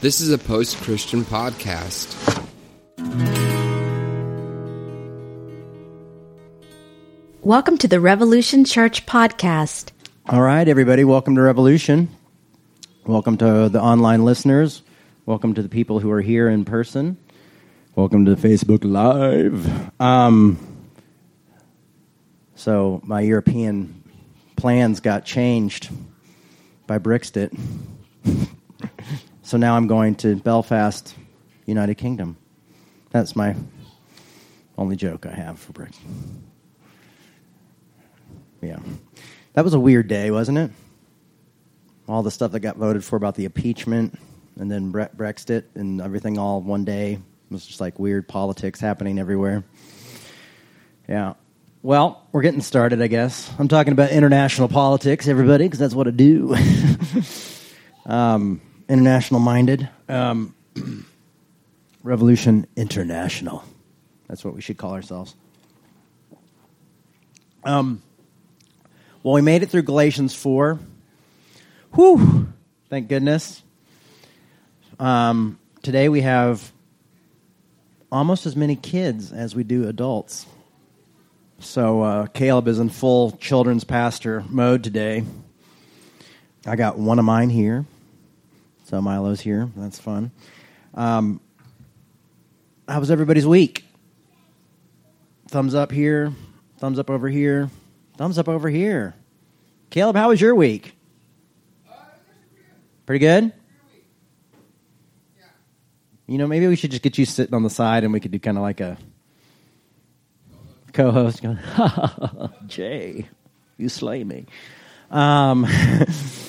This is a post Christian podcast. Welcome to the Revolution Church podcast. All right, everybody, welcome to Revolution. Welcome to the online listeners. Welcome to the people who are here in person. Welcome to Facebook Live. Um, so, my European plans got changed by Brexit. so now I'm going to Belfast, United Kingdom. That's my only joke I have for Brexit. Yeah. That was a weird day, wasn't it? All the stuff that got voted for about the impeachment and then Bre- Brexit and everything all one day. It was just like weird politics happening everywhere. Yeah. Well, we're getting started, I guess. I'm talking about international politics, everybody, because that's what I do. um, international minded. Um, Revolution International. That's what we should call ourselves. Um, well, we made it through Galatians 4. Whew! Thank goodness. Um, today we have almost as many kids as we do adults. So uh, Caleb is in full children's pastor mode today. I got one of mine here. So Milo's here. That's fun. Um, how was everybody's week? Thumbs up here. Thumbs up over here. Thumbs up over here. Caleb, how was your week? Pretty good? You know, maybe we should just get you sitting on the side and we could do kind of like a co host going, Jay, you slay me. Um,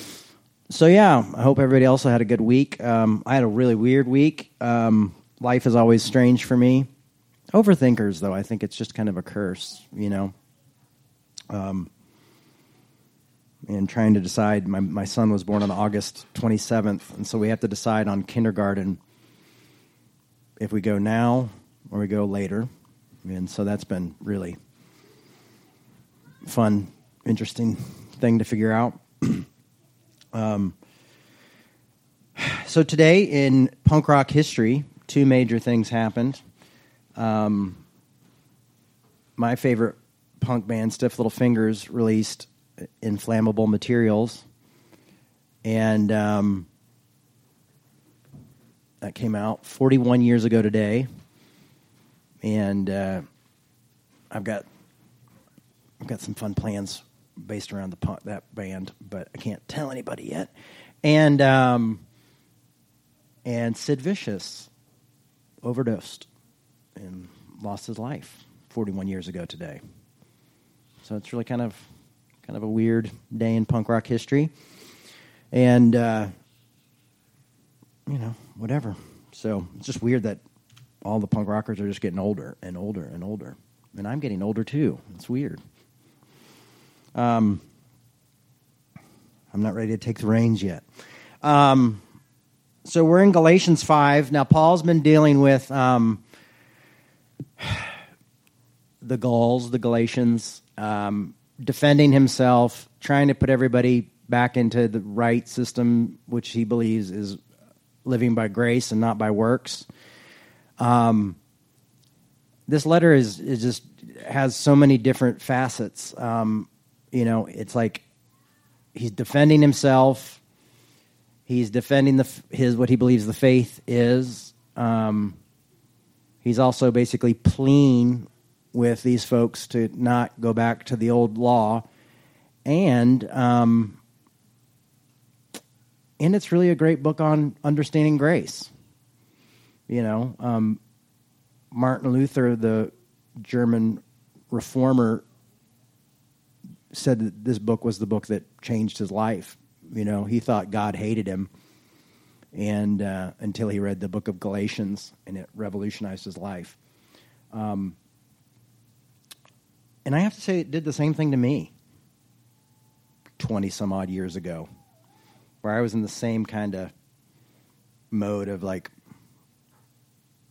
so, yeah, I hope everybody also had a good week. Um, I had a really weird week. Um, life is always strange for me. Overthinkers, though, I think it's just kind of a curse, you know. Um, and trying to decide. My, my son was born on August 27th, and so we have to decide on kindergarten if we go now or we go later. And so that's been really fun, interesting thing to figure out. um, so today in punk rock history, two major things happened. Um, my favorite punk band, Stiff Little Fingers, released Inflammable Materials, and um, that came out 41 years ago today. And uh, I've got I've got some fun plans based around the punk, that band, but I can't tell anybody yet. And um, and Sid Vicious overdosed and lost his life 41 years ago today. So it's really kind of kind of a weird day in punk rock history, and uh, you know whatever. So it's just weird that all the punk rockers are just getting older and older and older, and I'm getting older too. It's weird. Um, I'm not ready to take the reins yet. Um, so we're in Galatians five now. Paul's been dealing with um, the Gauls, the Galatians, um, defending himself, trying to put everybody back into the right system, which he believes is living by grace and not by works. Um, this letter is, is just has so many different facets. Um, you know, it's like he's defending himself. He's defending the his what he believes the faith is. Um, he's also basically pleading with these folks to not go back to the old law, and um, and it's really a great book on understanding grace. You know, um, Martin Luther, the German reformer, said that this book was the book that changed his life. You know, he thought God hated him, and uh, until he read the book of Galatians, and it revolutionized his life. Um, and I have to say, it did the same thing to me 20 some odd years ago, where I was in the same kind of mode of like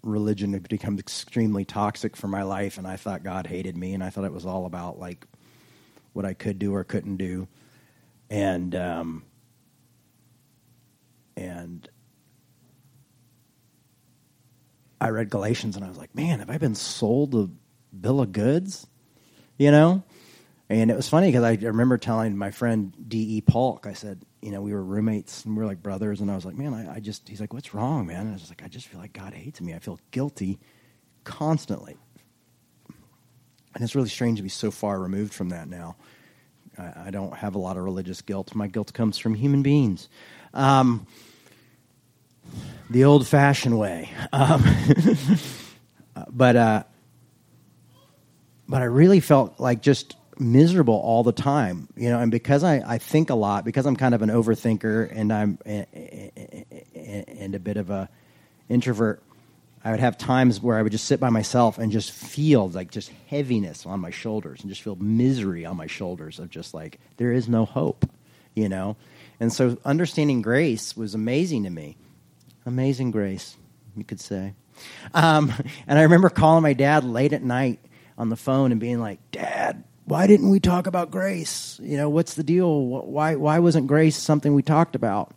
religion had become extremely toxic for my life, and I thought God hated me, and I thought it was all about like what I could do or couldn't do, and um, and I read Galatians and I was like, man, have I been sold a bill of goods? You know? And it was funny because I remember telling my friend D.E. Polk, I said, you know, we were roommates and we were like brothers. And I was like, man, I, I just, he's like, what's wrong, man? And I was like, I just feel like God hates me. I feel guilty constantly. And it's really strange to be so far removed from that now. I, I don't have a lot of religious guilt. My guilt comes from human beings. Um, the old fashioned way. Um, but, uh, but I really felt like just miserable all the time, you know, and because I, I think a lot, because I'm kind of an overthinker and I'm and a bit of a introvert, I would have times where I would just sit by myself and just feel like just heaviness on my shoulders and just feel misery on my shoulders of just like there is no hope, you know. And so understanding grace was amazing to me. Amazing grace, you could say. Um, and I remember calling my dad late at night on the phone and being like, "Dad, why didn't we talk about grace? You know, what's the deal? Why why wasn't grace something we talked about?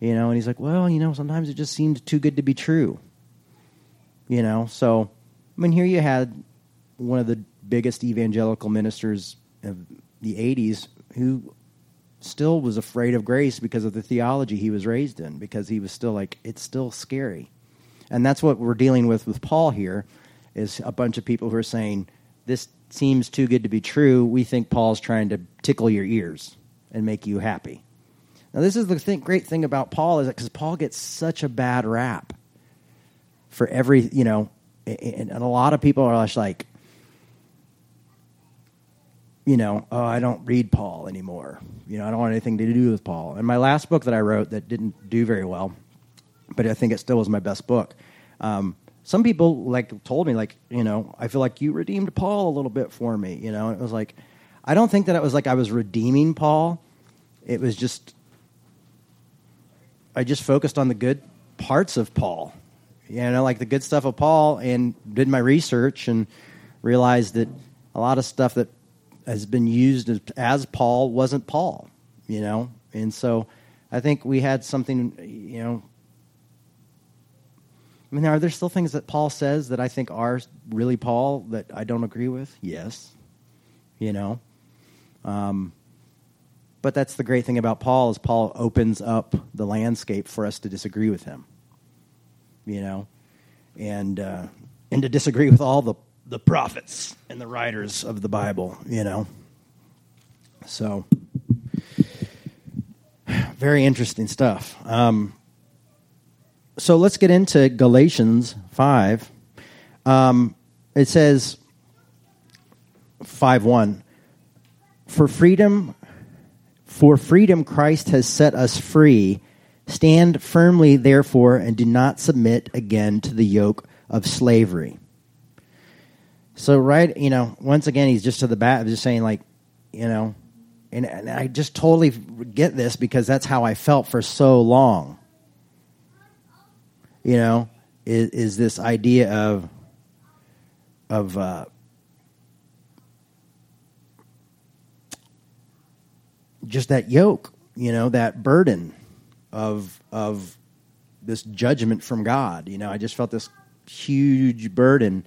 You know, and he's like, well, you know, sometimes it just seemed too good to be true. You know, so I mean, here you had one of the biggest evangelical ministers of the '80s who still was afraid of grace because of the theology he was raised in, because he was still like, it's still scary, and that's what we're dealing with with Paul here, is a bunch of people who are saying this seems too good to be true, we think Paul's trying to tickle your ears and make you happy. Now, this is the thing, great thing about Paul is that because Paul gets such a bad rap for every, you know, and, and a lot of people are just like, you know, oh, I don't read Paul anymore. You know, I don't want anything to do with Paul. And my last book that I wrote that didn't do very well, but I think it still was my best book. Um, some people like told me like you know i feel like you redeemed paul a little bit for me you know and it was like i don't think that it was like i was redeeming paul it was just i just focused on the good parts of paul you know like the good stuff of paul and did my research and realized that a lot of stuff that has been used as, paul wasn't paul you know and so i think we had something you know I mean, are there still things that Paul says that I think are really Paul that I don't agree with? Yes. You know? Um, but that's the great thing about Paul is Paul opens up the landscape for us to disagree with him. You know? And, uh, and to disagree with all the, the prophets and the writers of the Bible, you know? So, very interesting stuff. Um, so let's get into Galatians 5. Um, it says, 5 1. For freedom, for freedom Christ has set us free. Stand firmly, therefore, and do not submit again to the yoke of slavery. So, right, you know, once again, he's just to the bat, just saying, like, you know, and, and I just totally get this because that's how I felt for so long you know, is, is this idea of of uh, just that yoke, you know, that burden of of this judgment from God. You know, I just felt this huge burden,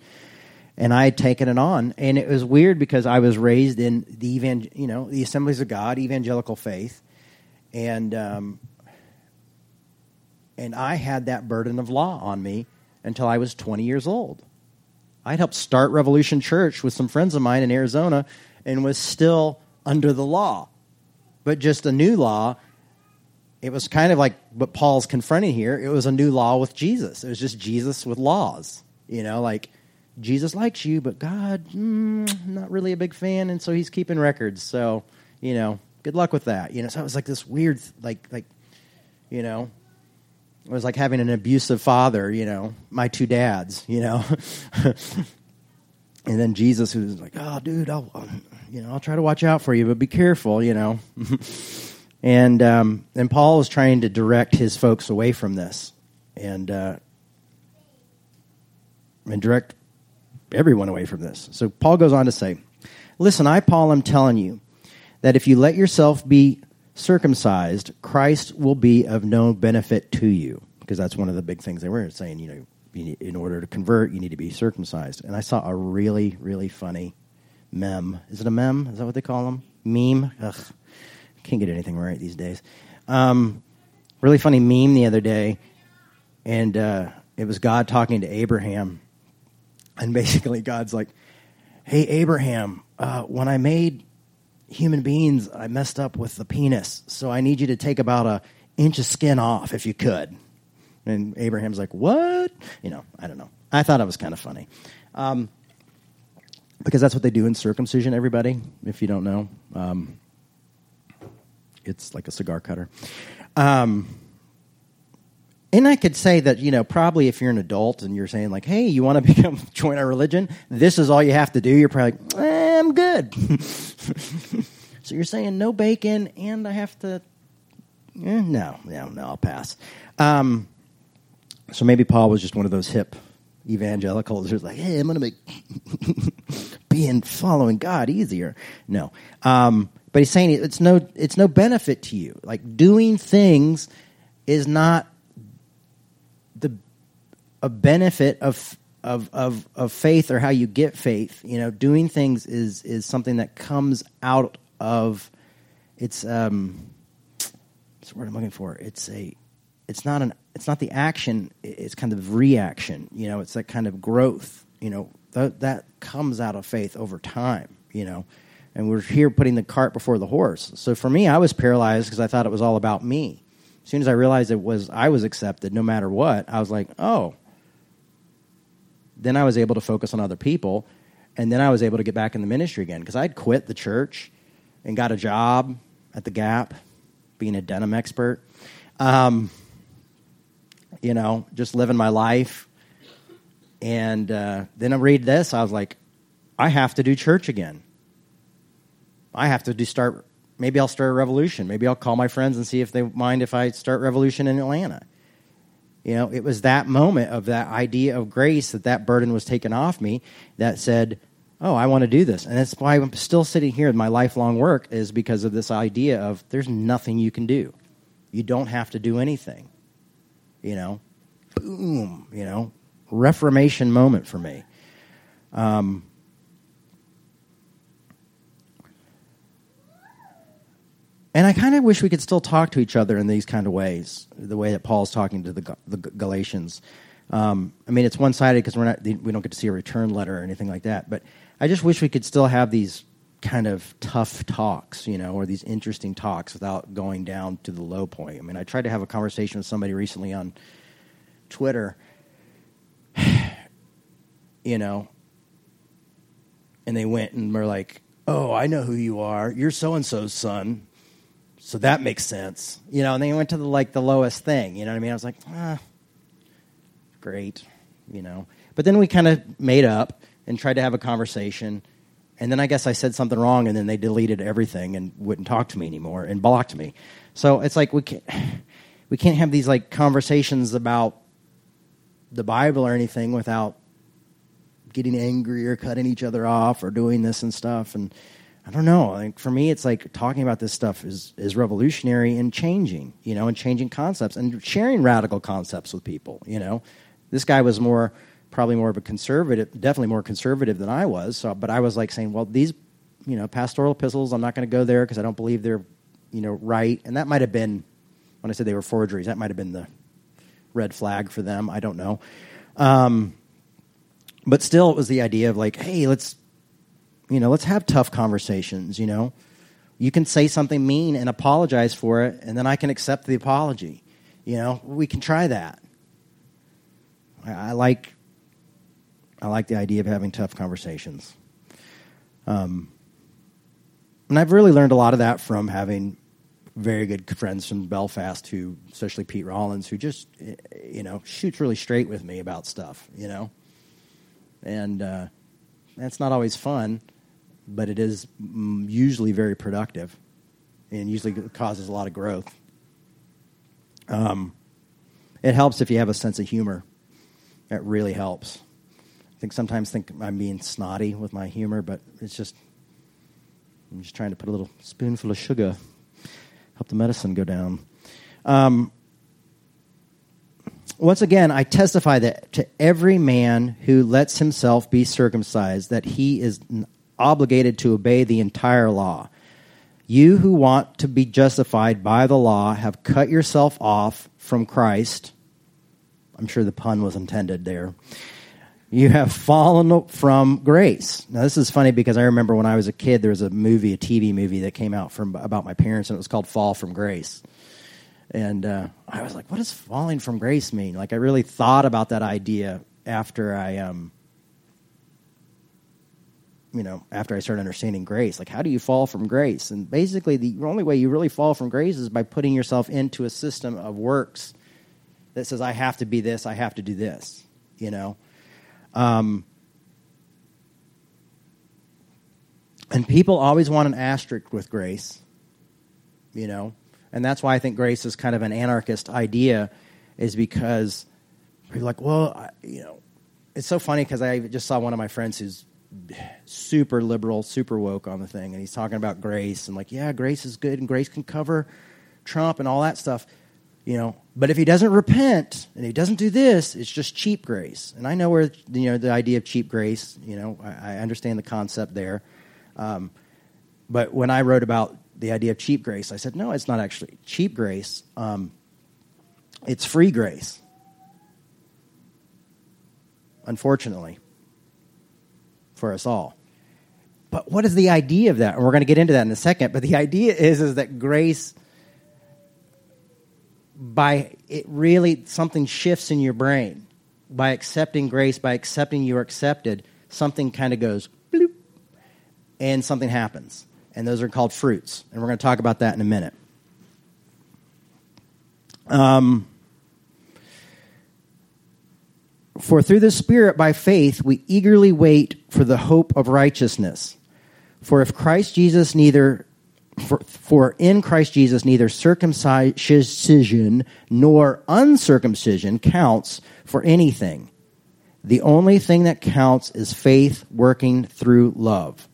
and I had taken it on, and it was weird because I was raised in the evangel, you know, the Assemblies of God, evangelical faith, and um, and I had that burden of law on me until I was 20 years old. I'd helped start Revolution Church with some friends of mine in Arizona and was still under the law, but just a new law. It was kind of like what Paul's confronting here. It was a new law with Jesus. It was just Jesus with laws. You know, like Jesus likes you, but God, mm, not really a big fan, and so he's keeping records. So, you know, good luck with that. You know, so it was like this weird, like, like, you know, it was like having an abusive father, you know, my two dads, you know. and then Jesus who's like, "Oh, dude, I'll, you know, I'll try to watch out for you, but be careful, you know." and um, and Paul is trying to direct his folks away from this, and uh, and direct everyone away from this. So Paul goes on to say, "Listen, I, Paul, I'm telling you that if you let yourself be Circumcised, Christ will be of no benefit to you. Because that's one of the big things they were saying, you know, in order to convert, you need to be circumcised. And I saw a really, really funny mem. Is it a mem? Is that what they call them? Meme? Ugh, can't get anything right these days. Um, really funny meme the other day, and uh, it was God talking to Abraham, and basically God's like, "Hey Abraham, uh, when I made human beings, I messed up with the penis, so I need you to take about a inch of skin off if you could." And Abraham's like, "What?" You know, I don't know. I thought it was kind of funny. Um, because that's what they do in circumcision, everybody, if you don't know. Um, it's like a cigar cutter. Um, and I could say that, you know, probably if you're an adult and you're saying, like, hey, you want to become join our religion, this is all you have to do, you're probably like, eh, I'm good. so you're saying no bacon and I have to. Eh, no, no, no, I'll pass. Um, so maybe Paul was just one of those hip evangelicals who's like, hey, I'm going to make being following God easier. No. Um, but he's saying it's no, it's no benefit to you. Like doing things is not the a benefit of of of of faith or how you get faith. You know, doing things is is something that comes out of it's um what's the word I'm looking for? It's a it's not an it's not the action, it's kind of reaction. You know, it's that kind of growth. You know, that that comes out of faith over time, you know. And we're here putting the cart before the horse. So for me, I was paralyzed because I thought it was all about me as soon as I realized it was I was accepted no matter what, I was like, oh. Then I was able to focus on other people, and then I was able to get back in the ministry again because I'd quit the church and got a job at the Gap, being a denim expert. Um, you know, just living my life. And uh, then I read this, I was like, I have to do church again. I have to start maybe I'll start a revolution. Maybe I'll call my friends and see if they mind if I start revolution in Atlanta. You know, it was that moment of that idea of grace that that burden was taken off me that said, "Oh, I want to do this." And that's why I'm still sitting here. My lifelong work is because of this idea of there's nothing you can do. You don't have to do anything. You know, boom. You know, reformation moment for me. Um, And I kind of wish we could still talk to each other in these kind of ways, the way that Paul's talking to the, the Galatians. Um, I mean, it's one sided because we're not we don't get to see a return letter or anything like that. But I just wish we could still have these kind of tough talks, you know, or these interesting talks without going down to the low point. I mean, I tried to have a conversation with somebody recently on Twitter, you know, and they went and were like, "Oh, I know who you are. You're so and so's son." So that makes sense. You know, and then he went to the like the lowest thing. You know what I mean? I was like, ah, great. You know, but then we kind of made up and tried to have a conversation. And then I guess I said something wrong, and then they deleted everything and wouldn't talk to me anymore and blocked me. So it's like we can't, we can't have these like conversations about the Bible or anything without getting angry or cutting each other off or doing this and stuff. And I don't know. Like for me, it's like talking about this stuff is is revolutionary and changing, you know, and changing concepts and sharing radical concepts with people. You know, this guy was more probably more of a conservative, definitely more conservative than I was. So, but I was like saying, well, these, you know, pastoral epistles, I'm not going to go there because I don't believe they're, you know, right. And that might have been when I said they were forgeries. That might have been the red flag for them. I don't know. Um, but still, it was the idea of like, hey, let's you know, let's have tough conversations, you know. You can say something mean and apologize for it, and then I can accept the apology. You know, we can try that. I, I like I like the idea of having tough conversations. Um, and I've really learned a lot of that from having very good friends from Belfast who, especially Pete Rollins, who just, you know, shoots really straight with me about stuff, you know. And uh, that's not always fun, but it is mm, usually very productive and usually causes a lot of growth. Um, it helps if you have a sense of humor. It really helps. I think sometimes think I'm being snotty with my humor, but it's just I'm just trying to put a little spoonful of sugar, help the medicine go down. Um, Once again, I testify that to every man who lets himself be circumcised, that he is obligated to obey the entire law. You who want to be justified by the law have cut yourself off from Christ. I'm sure the pun was intended there. You have fallen from grace. Now, this is funny because I remember when I was a kid, there was a movie, a TV movie that came out from about my parents, and it was called Fall from Grace. And uh, I was like, what does falling from grace mean? Like, I really thought about that idea after I, um, you know, after I started understanding grace. Like, how do you fall from grace? And basically, the only way you really fall from grace is by putting yourself into a system of works that says, I have to be this, I have to do this, you know? Um, and people always want an asterisk with grace, you know? and that's why I think grace is kind of an anarchist idea, is because you're like, well, I, you know, it's so funny because I just saw one of my friends who's super liberal, super woke on the thing, and he's talking about grace and like, yeah, grace is good and grace can cover Trump and all that stuff, you know. But if he doesn't repent and he doesn't do this, it's just cheap grace. And I know where you know the idea of cheap grace, you know, I, I understand the concept there. Um, but when I wrote about the idea of cheap grace. I said, no, it's not actually cheap grace. Um, it's free grace. Unfortunately, for us all. But what is the idea of that? And we're going to get into that in a second. But the idea is, is that grace, by it really, something shifts in your brain. By accepting grace, by accepting you're accepted, something kind of goes bloop, and something happens and those are called fruits. And we're going to talk about that in a minute. Um, for through the Spirit, by faith, we eagerly wait for the hope of righteousness. For if Christ Jesus neither for, for, in Christ Jesus neither circumcision nor uncircumcision counts for anything. The only thing that counts is faith working through love.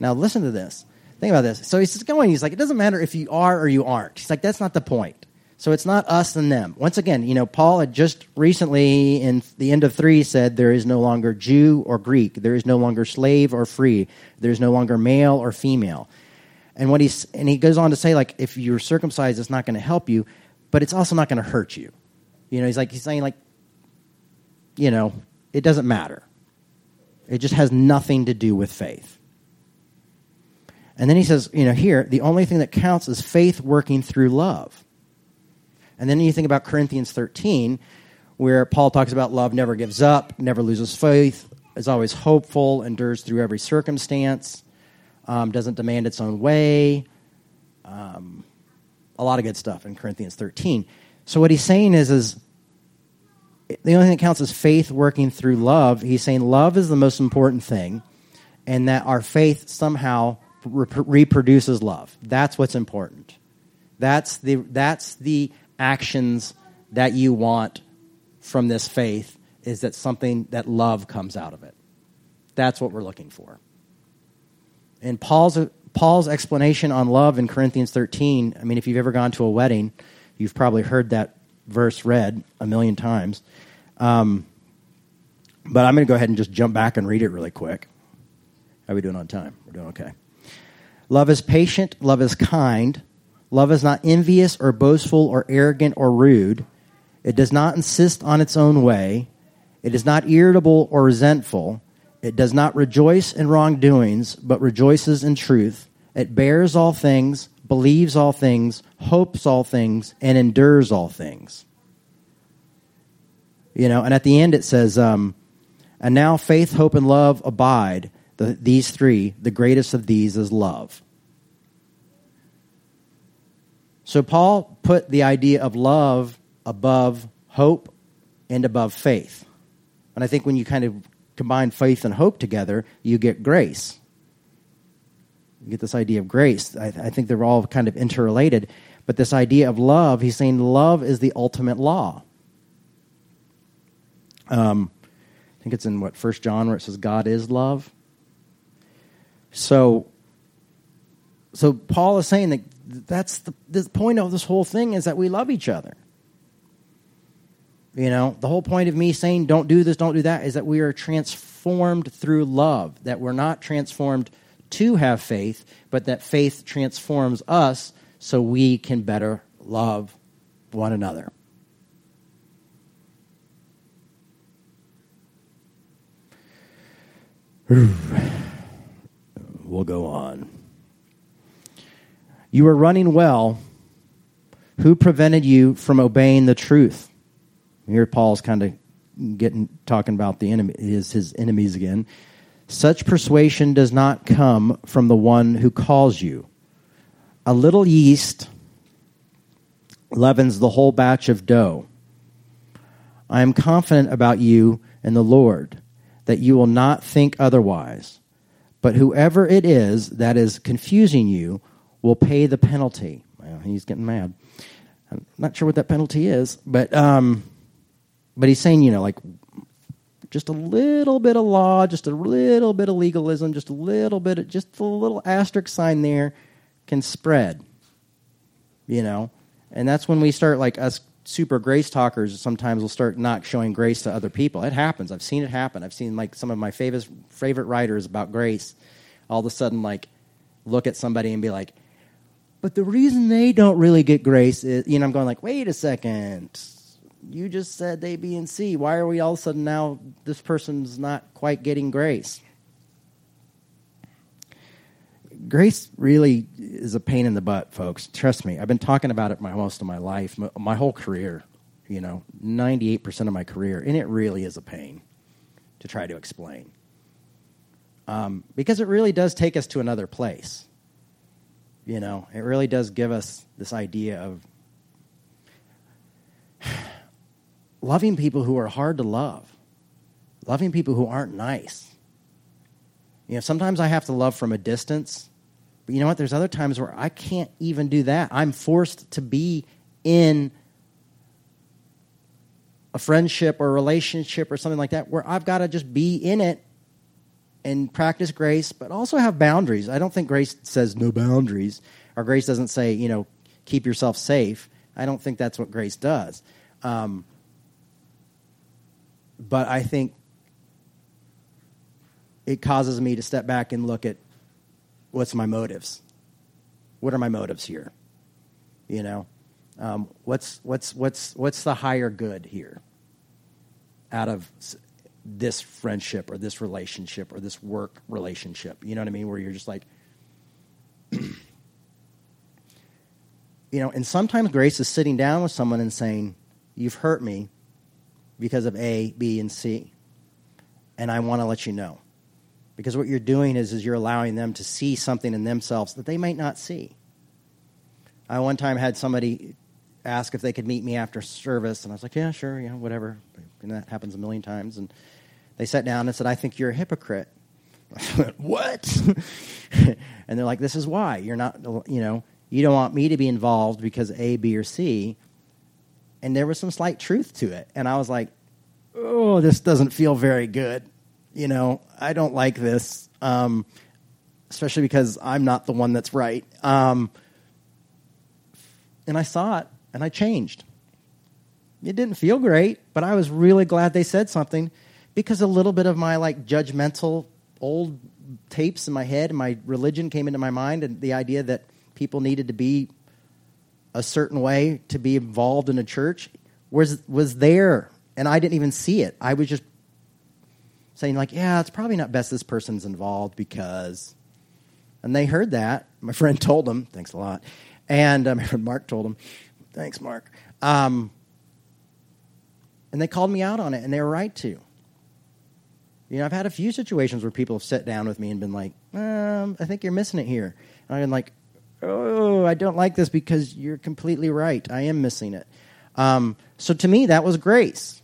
Now listen to this. Think about this. So he's going, he's like, it doesn't matter if you are or you aren't. He's like, that's not the point. So it's not us and them. Once again, you know, Paul had just recently in the end of three said there is no longer Jew or Greek, there is no longer slave or free, there is no longer male or female. And what he's and he goes on to say, like, if you're circumcised, it's not going to help you, but it's also not going to hurt you. You know, he's like he's saying like, you know, it doesn't matter. It just has nothing to do with faith. And then he says, you know, here, the only thing that counts is faith working through love. And then you think about Corinthians 13, where Paul talks about love never gives up, never loses faith, is always hopeful, endures through every circumstance, um, doesn't demand its own way. Um, a lot of good stuff in Corinthians 13. So what he's saying is, is the only thing that counts is faith working through love. He's saying love is the most important thing, and that our faith somehow reproduces love. That's what's important. That's the, that's the actions that you want from this faith is that something that love comes out of it. That's what we're looking for. And Paul's, Paul's explanation on love in Corinthians 13, I mean, if you've ever gone to a wedding, you've probably heard that verse read a million times. Um, but I'm going to go ahead and just jump back and read it really quick. How are we doing on time? We're doing okay. Love is patient, love is kind. Love is not envious or boastful or arrogant or rude. It does not insist on its own way. It is not irritable or resentful. It does not rejoice in wrongdoings, but rejoices in truth. It bears all things, believes all things, hopes all things, and endures all things. You know, and at the end it says, um, and now faith, hope, and love abide. The, these three, the greatest of these is love. So Paul put the idea of love above hope and above faith. And I think when you kind of combine faith and hope together, you get grace. You get this idea of grace. I, I think they're all kind of interrelated. But this idea of love, he's saying love is the ultimate law. Um, I think it's in what First John where it says God is love. So, so Paul is saying that that's the, the point of this whole thing is that we love each other. You know, the whole point of me saying don't do this, don't do that is that we are transformed through love, that we're not transformed to have faith, but that faith transforms us so we can better love one another. we'll go on. You were running well. Who prevented you from obeying the truth? Here, Paul's kind of getting talking about the enemy, his, his enemies again. Such persuasion does not come from the one who calls you. A little yeast leavens the whole batch of dough. I am confident about you and the Lord that you will not think otherwise. But whoever it is that is confusing you will pay the penalty. Well, he's getting mad. I'm not sure what that penalty is, but um, but he's saying, you know, like just a little bit of law, just a little bit of legalism, just a little bit, of, just a little asterisk sign there can spread. You know, and that's when we start like us super grace talkers sometimes will start not showing grace to other people. It happens. I've seen it happen. I've seen like some of my favorite favorite writers about grace all of a sudden like look at somebody and be like, but the reason they don't really get grace is, you know, I'm going like, wait a second you just said A, B, and C. Why are we all of a sudden now this person's not quite getting grace? Grace really is a pain in the butt, folks. Trust me. I've been talking about it my, most of my life, my, whole career, you know, 98% of my career. And it really is a pain to try to explain. Um, because it really does take us to another place. You know, it really does give us this idea of loving people who are hard to love, loving people who aren't nice. You know, sometimes I have to love from a distance, but you know what? There's other times where I can't even do that. I'm forced to be in a friendship or relationship or something like that where I've got to just be in it and practice grace, but also have boundaries. I don't think grace says no boundaries, or grace doesn't say, you know, keep yourself safe. I don't think that's what grace does. Um, but I think it causes me to step back and look at what's my motives. What are my motives here? You know, um, what's what's what's what's the higher good here out of this friendship or this relationship or this work relationship? You know what I mean? Where you're just like, you know, and sometimes grace is sitting down with someone and saying, "You've hurt me because of A, B, and C. And I want to let you know. Because what you're doing is, is you're allowing them to see something in themselves that they might not see. I one time had somebody ask if they could meet me after service, and I was like, yeah, sure, yeah, whatever. And that happens a million times. And they sat down and said, I think you're a hypocrite. What? and they're like, this is why. You're not, you know, you don't want me to be involved because A, B, or C and there was some slight truth to it. And I was like, oh, this doesn't feel very good. You know, I don't like this, um, especially because I'm not the one that's right. Um, and I saw it and I changed. It didn't feel great, but I was really glad they said something because a little bit of my like judgmental old tapes in my head and my religion came into my mind and the idea that people needed to be a certain way to be involved in a church was was there and I didn't even see it. I was just saying like, yeah, it's probably not best this person's involved because and they heard that. My friend told them, thanks a lot. And um, Mark told them, thanks, Mark. Um, and they called me out on it, and they were right to. You know, I've had a few situations where people have sat down with me and been like, um, I think you're missing it here. And I've been like, oh, I don't like this because you're completely right. I am missing it. Um, so to me, that was grace.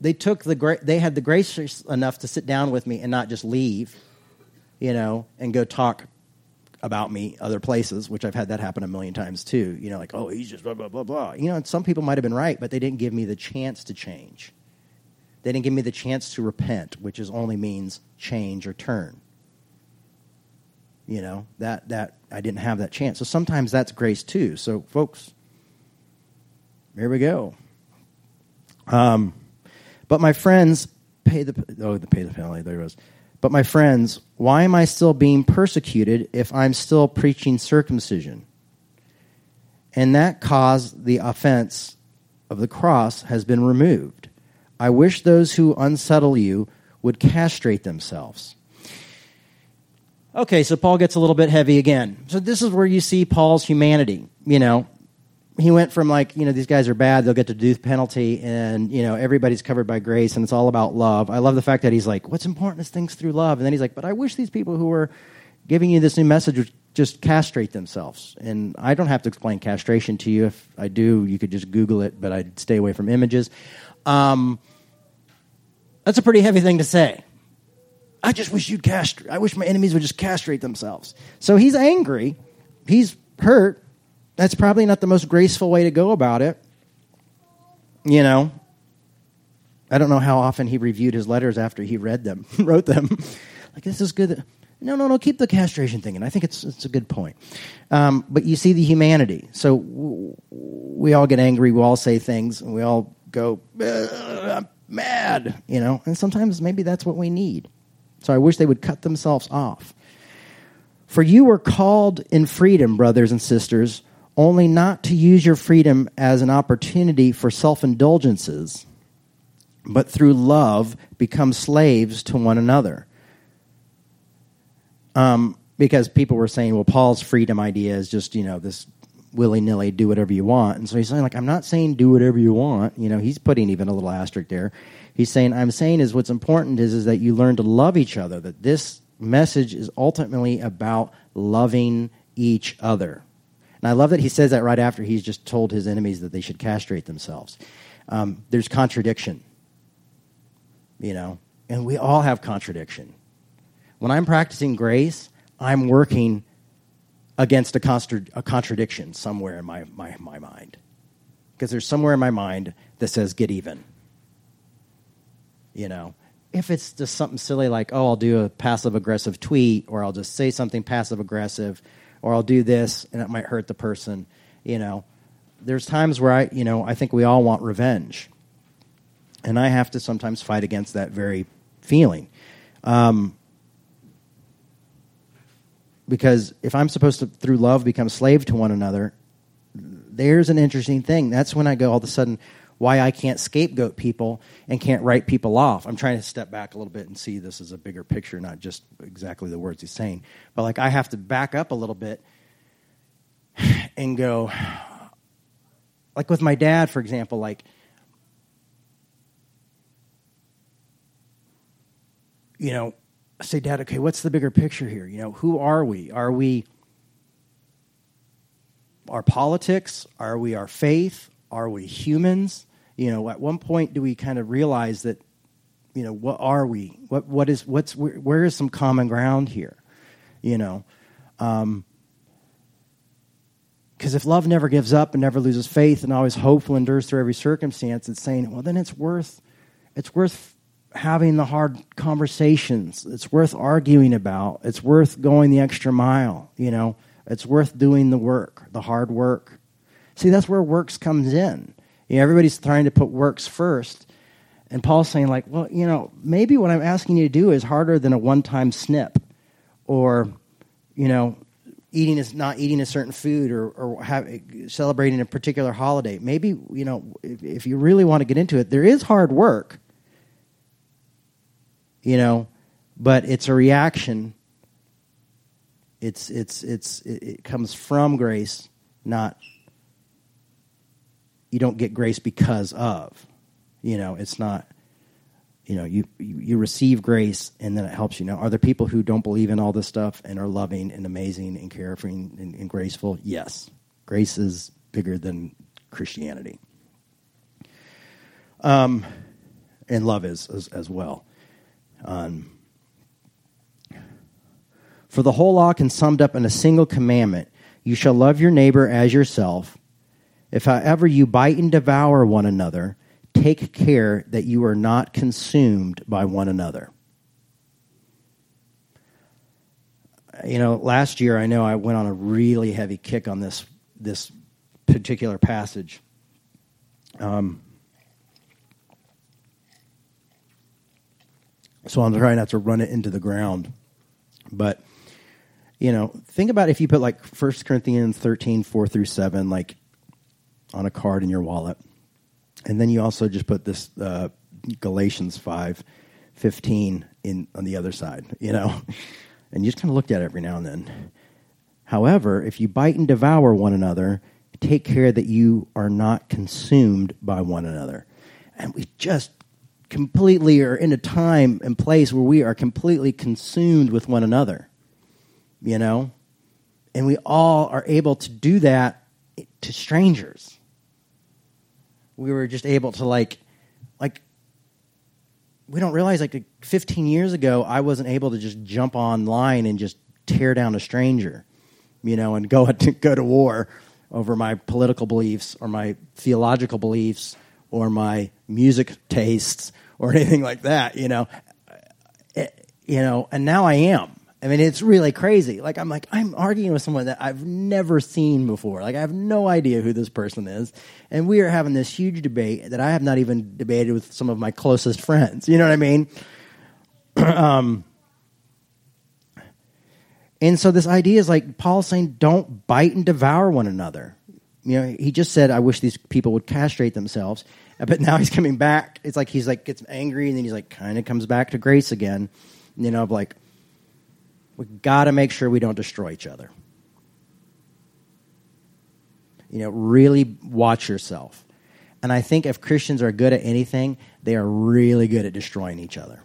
They took the gra- they had the grace enough to sit down with me and not just leave, you know, and go talk about me other places, which I've had that happen a million times too. You know, like, oh, he's just blah blah blah blah. You know, some people might have been right, but they didn't give me the chance to change. They didn't give me the chance to repent, which is only means change or turn you know that that i didn't have that chance so sometimes that's grace too so folks here we go Um, but my friends pay the oh the pay the penalty. There it was. But my friends, why am I still being persecuted if I'm still preaching circumcision? And that cause the offense of the cross has been removed. I wish those who unsettle you would castrate themselves. Okay, so Paul gets a little bit heavy again. So this is where you see Paul's humanity. You know, he went from like, you know, these guys are bad, they'll get the death penalty, and, you know, everybody's covered by grace, and it's all about love. I love the fact that he's like, what's important is things through love. And then he's like, but I wish these people who are giving you this new message would just castrate themselves. And I don't have to explain castration to you. If I do, you could just Google it, but I'd stay away from images. Um, that's a pretty heavy thing to say. I just wish you'd castrate. I wish my enemies would just castrate themselves. So he's angry. He's hurt that's probably not the most graceful way to go about it. You know, I don't know how often he reviewed his letters after he read them, wrote them. like, this is good. No, no, no, keep the castration thing. And I think it's, it's a good point. Um, but you see the humanity. So w- we all get angry. We all say things. And we all go, I'm mad, you know. And sometimes maybe that's what we need. So I wish they would cut themselves off. For you were called in freedom, brothers and sisters only not to use your freedom as an opportunity for self indulgences, but through love become slaves to one another. Um, because people were saying, well, Paul's freedom idea is just, you know, this willy nilly, do whatever you want. And so he's saying, like, I'm not saying do whatever you want. You know, he's putting even a little asterisk there. He's saying, I'm saying is what's important is, is that you learn to love each other, that this message is ultimately about loving each other. And I love that he says that right after he's just told his enemies that they should castrate themselves. Um, there's contradiction, you know, and we all have contradiction. When I'm practicing grace, I'm working against a, contra- a contradiction somewhere in my, my, my mind. Because there's somewhere in my mind that says, get even. You know, if it's just something silly like, oh, I'll do a passive aggressive tweet, or I'll just say something passive aggressive, or I'll do this and it might hurt the person. You know, there's times where I, you know, I think we all want revenge, and I have to sometimes fight against that very feeling. Um, because if I'm supposed to, through love, become slave to one another, there's an interesting thing. That's when I go all of a sudden, why I can't scapegoat people and can't write people off. I'm trying to step back a little bit and see this as a bigger picture, not just exactly the words he's saying. But like I have to back up a little bit and go like with my dad, for example, like you know, I say, Dad, okay, what's the bigger picture here? You know, who are we? Are we our politics? Are we our faith? Are we humans? you know, at one point do we kind of realize that, you know, what are we? What what is what's where, where is some common ground here? You know, because um, if love never gives up and never loses faith and always hopeful endures through every circumstance, it's saying, well, then it's worth it's worth having the hard conversations. It's worth arguing about. It's worth going the extra mile. You know, it's worth doing the work, the hard work. See, that's where works comes in. You know, everybody's trying to put works first. And Paul's saying, like, well, you know, maybe what I'm asking you to do is harder than a one time snip or, you know, eating is not eating a certain food or, or have, celebrating a particular holiday. Maybe, you know, if, if you really want to get into it, there is hard work, you know, but it's a reaction. It's, it's, it's, it, comes from grace, not you don't get grace because of. You know, it's not. You know, you, you, you receive grace and then it helps you. Now, are there people who don't believe in all this stuff and are loving and amazing and caring and, and graceful? Yes, grace is bigger than Christianity. Um, and love is as, as well. Um, for the whole law can summed up in a single commandment: you shall love your neighbor as yourself. If however you bite and devour one another, take care that you are not consumed by one another. You know, last year I know I went on a really heavy kick on this this particular passage. Um, So I'm trying not to run it into the ground. But, you know, think about if you put like 1 Corinthians 13, 4 through 7, like on a card in your wallet. And then you also just put this uh, Galatians 5, 15 in on the other side, you know? And you just kind of looked at it every now and then. However, if you bite and devour one another, take care that you are not consumed by one another. And we just completely are in a time and place where we are completely consumed with one another, you know? And we all are able to do that to strangers. We were just able to, like, like, we don't realize, like, 15 years ago, I wasn't able to just jump online and just tear down a stranger, you know, and go to, go to war over my political beliefs or my theological beliefs or my music tastes or anything like that, you know. It, eh, you know, and now I am. I mean, it's really crazy. Like I'm like I'm arguing with someone that I've never seen before. Like I have no idea who this person is, and we are having this huge debate that I have not even debated with some of my closest friends. You know what I mean? um, and so this idea is like Paul saying, don't bite and devour one another. You know, he just said, I wish these people would castrate themselves. But now he's coming back. It's like he's like gets angry and then he's like kind of comes back to grace again. You know, of like, we got to make sure we don't destroy each other. You know, really watch yourself. And I think if Christians are good at anything, they are really good at destroying each other.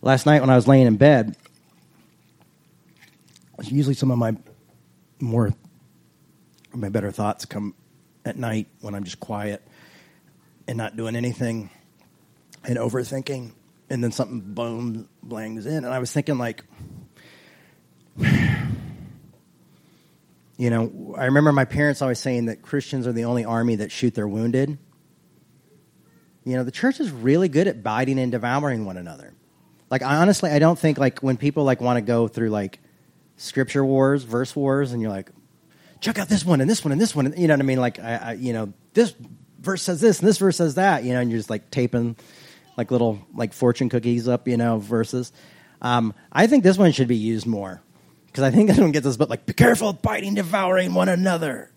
Last night when I was laying in bed, usually some of my more my better thoughts come at night when I'm just quiet and not doing anything and overthinking and then something boom blangs in. And I was thinking like you know I remember my parents always saying that Christians are the only army that shoot their wounded. You know the church is really good at biting and devouring one another. Like I honestly I don't think like when people like want to go through like scripture wars, verse wars, and you're like, check out this one and this one and this one. And, You know what I mean? Like, I, I, you know, this verse says this and this verse says that. You know, and you're just like taping like little like fortune cookies up. You know, verses. Um, I think this one should be used more because I think this one gets us. But like, be careful biting, devouring one another.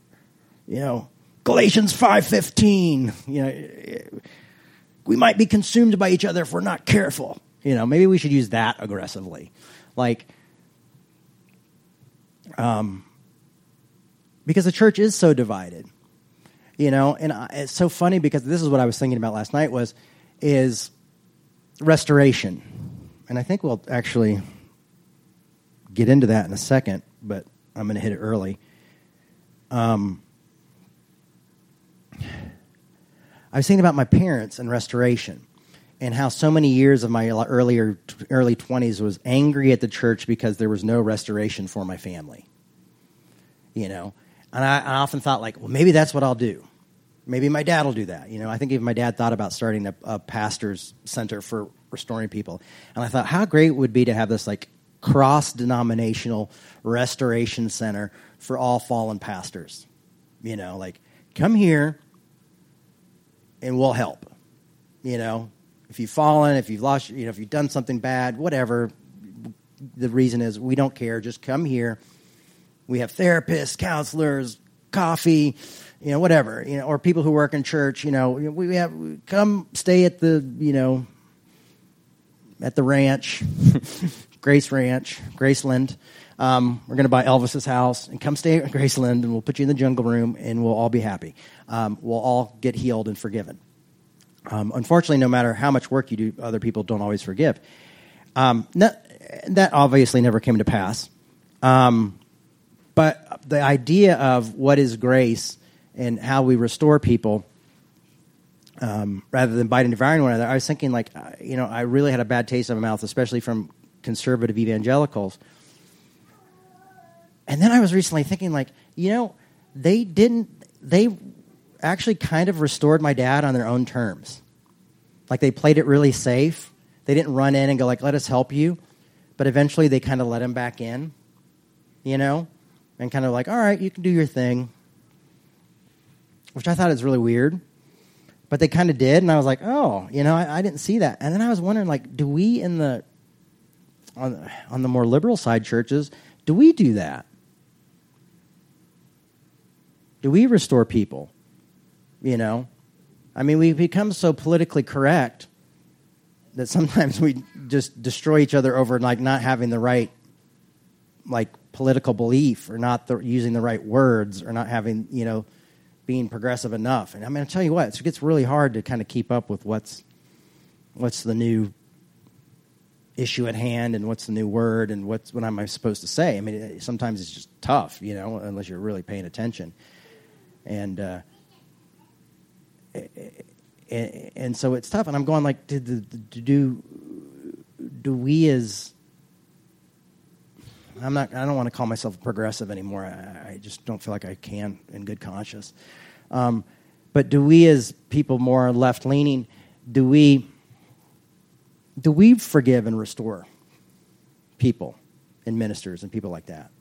You know, Galatians five fifteen. You know, we might be consumed by each other if we're not careful. You know, maybe we should use that aggressively. Like, um, because the church is so divided, you know. And I, it's so funny because this is what I was thinking about last night was is restoration, and I think we'll actually get into that in a second, but I'm going to hit it early. Um, I was thinking about my parents and restoration and how so many years of my earlier early 20s was angry at the church because there was no restoration for my family you know and I, I, often thought like well maybe that's what i'll do maybe my dad will do that you know i think even my dad thought about starting a, a pastor's center for restoring people and i thought how great it would be to have this like cross denominational restoration center for all fallen pastors you know like come here and we'll help you know if you've fallen, if you've lost, you know, if you've done something bad, whatever the reason is, we don't care. Just come here. We have therapists, counselors, coffee, you know, whatever, you know, or people who work in church. You know, we have come stay at the, you know, at the ranch, Grace Ranch, Graceland. Um, we're going to buy Elvis's house and come stay at Graceland, and we'll put you in the jungle room, and we'll all be happy. Um, we'll all get healed and forgiven. Um, unfortunately, no matter how much work you do, other people don't always forgive. Um, that obviously never came to pass. Um, but the idea of what is grace and how we restore people um, rather than biting and devouring one another, I was thinking, like, uh, you know, I really had a bad taste in my mouth, especially from conservative evangelicals. And then I was recently thinking, like, you know, they didn't, they actually kind of restored my dad on their own terms. Like they played it really safe. They didn't run in and go like, "Let us help you," but eventually they kind of let him back in, you know, and kind of like, "All right, you can do your thing," which I thought is really weird but they kind of did, and I was like, oh, you know, I, I didn't see that. And then I was wondering, like, do we in the on on the more liberal side churches, do we do that? Do we restore people? You know, I mean, we've become so politically correct that sometimes we just destroy each other over like not having the right like political belief or not the, using the right words or not having you know being progressive enough. And I mean, I tell you what, it gets really hard to kind of keep up with what's what's the new issue at hand and what's the new word and what's what am I supposed to say. I mean, sometimes it's just tough, you know, unless you're really paying attention. And uh, and so it's tough. And I'm going like, do do do we as I'm not. I don't want to call myself progressive anymore. I, I just don't feel like I can in good conscience. Um, but do we, as people more left leaning, do we do we forgive and restore people and ministers and people like that,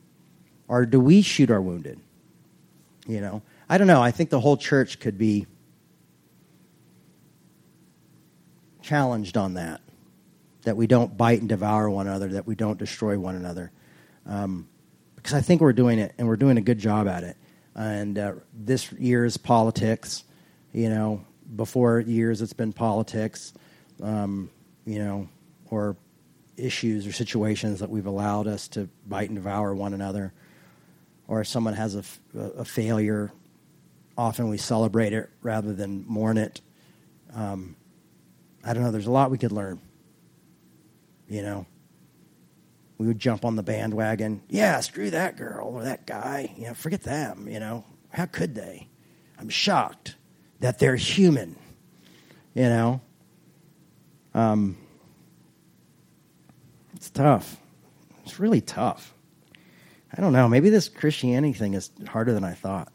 or do we shoot our wounded? You know, I don't know. I think the whole church could be challenged on that. That we don't bite and devour one another, that we don't destroy one another um, because I think we're doing it and we're doing a good job at it. And uh, this year's politics. You know, before years it's been politics. Um, you know, or issues or situations that we've allowed us to bite and devour one another. Or if someone has a, a failure, often we celebrate it rather than mourn it. Um, I don't know. There's a lot we could learn. You know, we would jump on the bandwagon. Yeah, screw that girl or that guy. You know, forget them. You know, how could they? I'm shocked that they're human. You know, um, it's tough. It's really tough. I don't know. Maybe this Christianity thing is harder than I thought.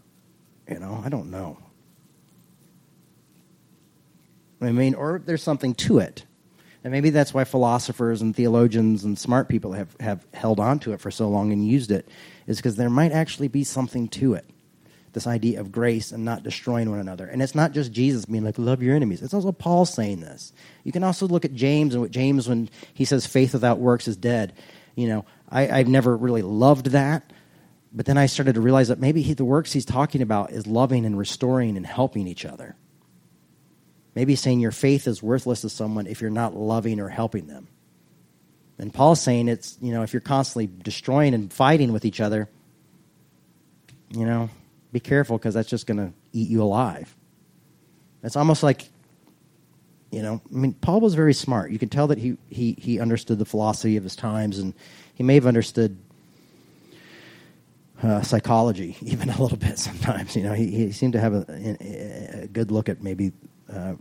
You know, I don't know. I mean, or there's something to it. And maybe that's why philosophers and theologians and smart people have, have held on to it for so long and used it, is because there might actually be something to it. This idea of grace and not destroying one another. And it's not just Jesus being like, love your enemies. It's also Paul saying this. You can also look at James and what James, when he says faith without works is dead. You know, I, I've never really loved that. But then I started to realize that maybe he, the works he's talking about is loving and restoring and helping each other. Maybe saying your faith is worthless to someone if you're not loving or helping them. And Paul's saying it's, you know, if you're constantly destroying and fighting with each other, you know, be careful because that's just going to eat you alive. It's almost like, you know, I mean, Paul was very smart. You can tell that he, he, he understood the philosophy of his times, and he may have understood uh, psychology even a little bit sometimes. You know, he, he seemed to have a, a, good look at maybe uh,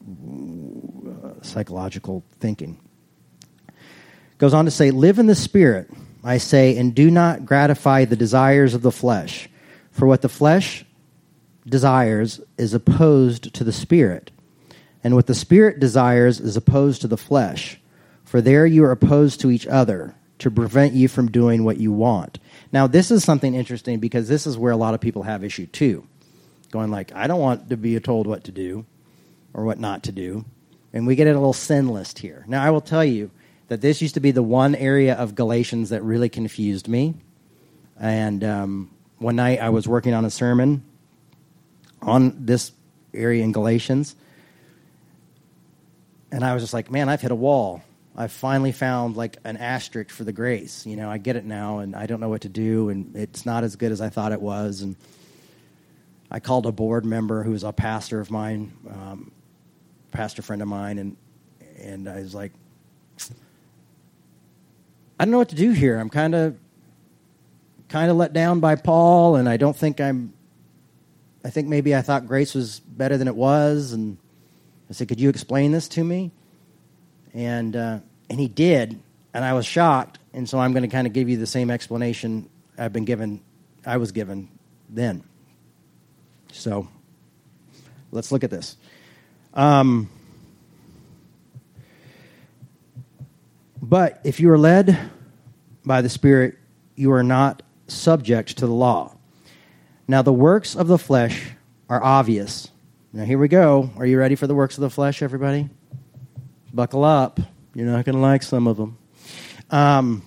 psychological thinking. Goes on to say, Live in the Spirit, I say, and do not gratify the desires of the flesh. For what the flesh desires is opposed to the Spirit, and what the Spirit desires is opposed to the flesh. For there you are opposed to each other to prevent you from doing what you want. Now, this is something interesting because this is where a lot of people have issue too. Going like, I don't want to be told what to do or what not to do. And we get a little sin list here. Now, I will tell you that this used to be the one area of Galatians that really confused me. And um, one night I was working on a sermon on this area in Galatians. And I was just like, man, I've hit a wall. I've finally found like an asterisk for the grace. You know, I get it now and I don't know what to do and it's not as good as I thought it was. And I called a board member who was a pastor of mine um, pastor friend of mine, and and I was like, I don't know what to do here. I'm kind of kind of let down by Paul, and I don't think I'm. I think maybe I thought grace was better than it was, and I said, "Could you explain this to me?" And uh, and he did, and I was shocked, and so I'm going to kind of give you the same explanation I've been given. I was given then. So let's look at this. Um, but if you are led by the Spirit, you are not subject to the law. Now, the works of the flesh are obvious Now, here we go. Are you ready for the works of the flesh, everybody? Buckle up. You're not going to like some of them. Um,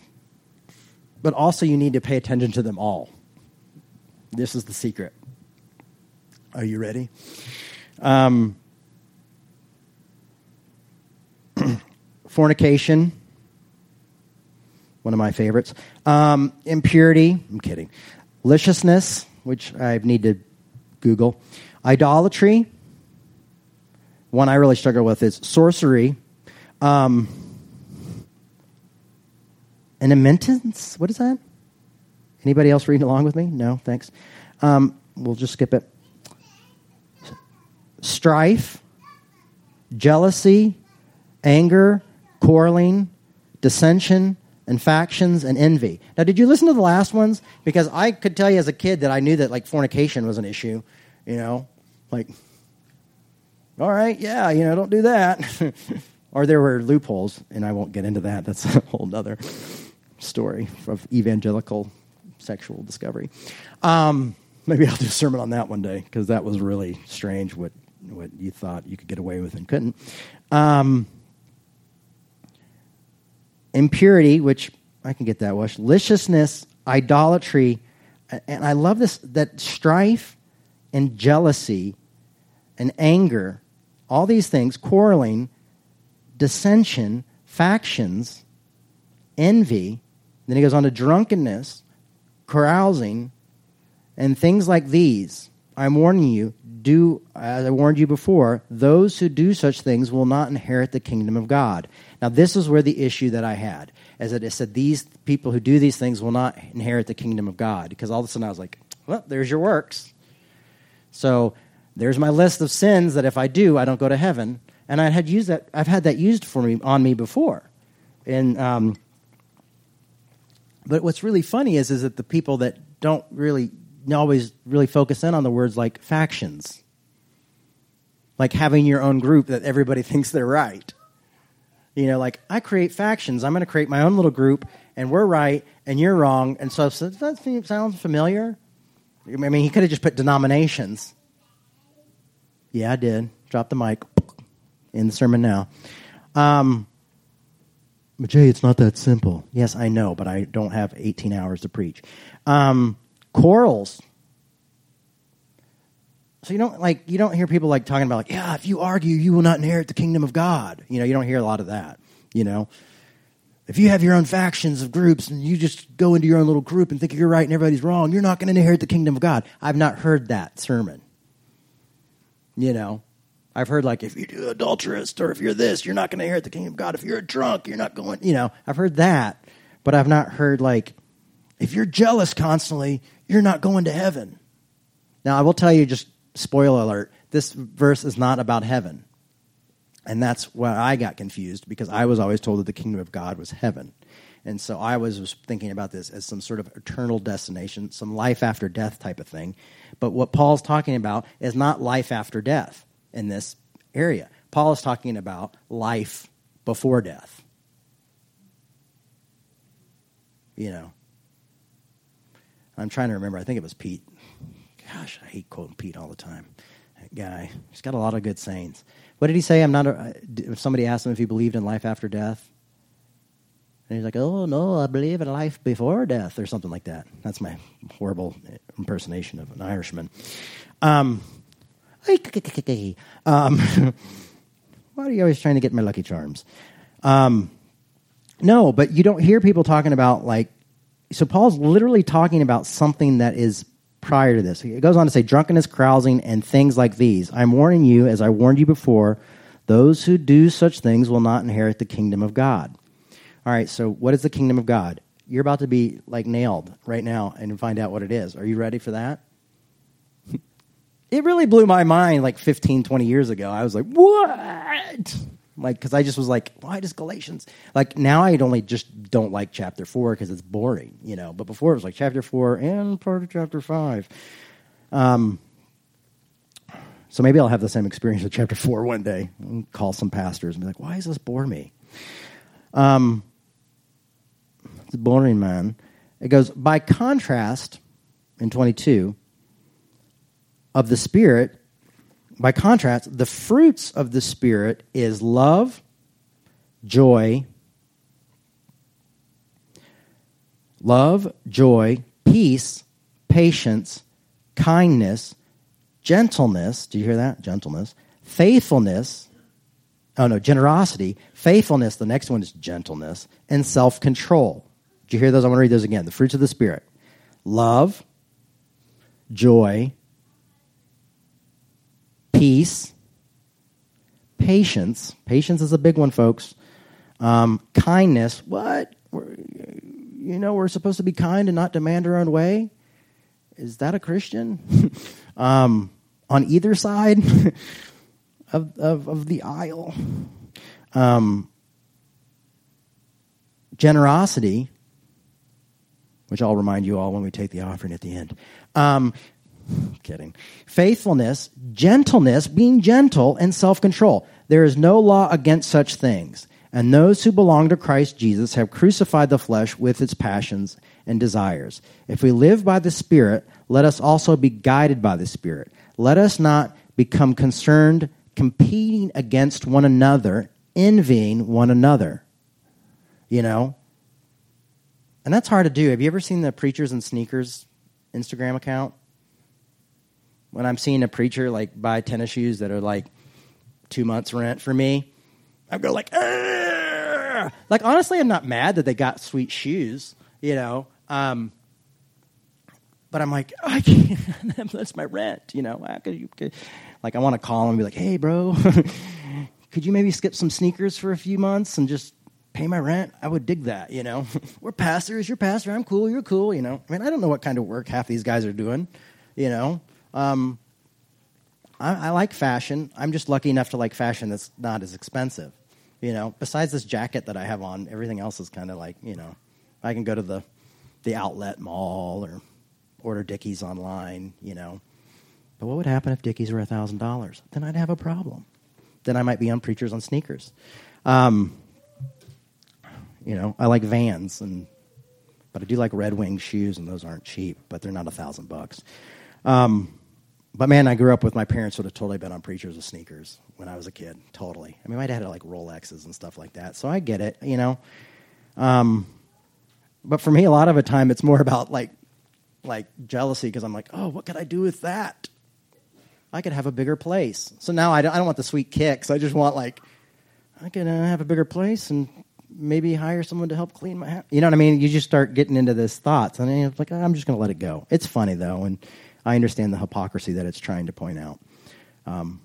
but also, you need to pay attention to them all. This is the secret. Are you ready? Um, fornication, one of my favorites. Um, impurity, I'm kidding. Licentiousness, which I need to Google. Idolatry, one I really struggle with is sorcery. Um, amendments, what is that? Anybody else reading along with me? No, thanks. Um, we'll just skip it. Strife, jealousy, anger, quarreling, dissension, and factions and envy. Now, did you listen to the last ones? Because I could tell you as a kid that I knew that like fornication was an issue. You know, like, all right, yeah, you know, don't do that. or there were loopholes, and I won't get into that. That's a whole other story of evangelical sexual discovery. Um, maybe I'll do a sermon on that one day because that was really strange. What what you thought you could get away with and couldn't. Um, impurity, which I can get that wash, licentiousness, idolatry, and I love this that strife and jealousy and anger, all these things, quarreling, dissension, factions, envy. Then he goes on to drunkenness, carousing, and things like these. I'm warning you, do as I warned you before, those who do such things will not inherit the kingdom of God. Now, this is where the issue that I had, as it said, these people who do these things will not inherit the kingdom of God. Because all of a sudden I was like, well, there's your works. So there's my list of sins that if I do, I don't go to heaven. And I had used that. I've had that used for me on me before. And um, but what's really funny is is that the people that don't really always really focus in on the words like factions, like having your own group that everybody thinks they're right. You know, like I create factions. I'm going to create my own little group, and we're right, and you're wrong. And so, so that sounds familiar? I mean, he could have just put denominations. Yeah, I did. Drop the mic in the sermon now. Um, but Jay, it's not that simple. Yes, I know, but I don't have 18 hours to preach. Um, quarrels. So you don't like you don't hear people like talking about like yeah if you argue you will not inherit the kingdom of God. You know you don't hear a lot of that. You know if you have your own factions of groups and you just go into your own little group and think you're right and everybody's wrong, you're not going to inherit the kingdom of God. I've not heard that sermon. You know, I've heard like if you're adulterous or if you're this, you're not going to inherit the kingdom of God. If you're a drunk, you're not going. You know, I've heard that, but I've not heard like if you're jealous constantly, you're not going to heaven. Now, I will tell you just spoiler alert, this verse is not about heaven. And that's where I got confused because I was always told that the kingdom of God was heaven. And so I was, was thinking about this as some sort of eternal destination, some life after death type of thing. But what Paul's talking about is not life after death in this area. Paul is talking about life before death. You know, I'm trying to remember. I think it was Pete Gosh, I hate quoting Pete all the time. That guy, he's got a lot of good sayings. What did he say? I'm not. A, if somebody asked him if he believed in life after death, and he's like, "Oh no, I believe in life before death," or something like that. That's my horrible impersonation of an Irishman. Um, um, why are you always trying to get my Lucky Charms? Um, no, but you don't hear people talking about like. So Paul's literally talking about something that is prior to this. It goes on to say, drunkenness, carousing, and things like these. I'm warning you, as I warned you before, those who do such things will not inherit the kingdom of God. All right, so what is the kingdom of God? You're about to be like nailed right now and find out what it is. Are you ready for that? it really blew my mind like 15, 20 years ago. I was like, what? Like, because I just was like, why does Galatians? Like, now I only just don't like chapter four because it's boring, you know. But before it was like chapter four and part of chapter five. Um, so maybe I'll have the same experience with chapter four one day and call some pastors and be like, why does this bore me? Um, it's boring, man. It goes, by contrast, in 22, of the Spirit, by contrast, the fruits of the Spirit is love, joy, love, joy, peace, patience, kindness, gentleness. Do you hear that? Gentleness, faithfulness. Oh no, generosity, faithfulness. The next one is gentleness and self control. Do you hear those? I want to read those again. The fruits of the Spirit love, joy, peace, patience. Patience is a big one, folks. Um, kindness. What? We're, you know, we're supposed to be kind and not demand our own way. Is that a Christian? um, on either side of, of, of the aisle. Um, generosity, which I'll remind you all when we take the offering at the end. Um, kidding. Faithfulness, gentleness, being gentle, and self control. There is no law against such things. And those who belong to Christ Jesus have crucified the flesh with its passions and desires. If we live by the Spirit, let us also be guided by the Spirit. Let us not become concerned competing against one another, envying one another. You know? And that's hard to do. Have you ever seen the Preachers and Sneakers Instagram account? When I'm seeing a preacher like buy tennis shoes that are like two months rent for me, I go like, Arr! like honestly, I'm not mad that they got sweet shoes, you know. Um, but I'm like, I can't. That's my rent, you know. Like, I want to call and be like, hey, bro, could you maybe skip some sneakers for a few months and just pay my rent? I would dig that, you know. We're pastors. You're pastor. I'm cool. You're cool, you know. I mean, I don't know what kind of work half these guys are doing, you know. Um, I, I like fashion. I'm just lucky enough to like fashion that's not as expensive, you know. Besides this jacket that I have on, everything else is kind of like, you know, I can go to the the outlet mall or order Dickies online, you know. But what would happen if Dickies were a $1,000? Then I'd have a problem. Then I might be on Preachers on Sneakers. Um, you know, I like Vans, and but I do like Red Wing shoes, and those aren't cheap, but they're not a thousand bucks. Um, but man, I grew up with my parents who would have totally been on Preachers with Sneakers when I was a kid. Totally. I mean, my dad had like Rolexes and stuff like that, so I get it. You know. Um, but for me, a lot of the time, it's more about like like jealousy because I'm like, oh, what could I do with that? I could have a bigger place. So now I don't, I don't want the sweet kicks. I just want like I can uh, have a bigger place and maybe hire someone to help clean my house. You know what I mean? You just start getting into this thoughts, and it's like oh, I'm just going to let it go. It's funny though, and I understand the hypocrisy that it's trying to point out. Um,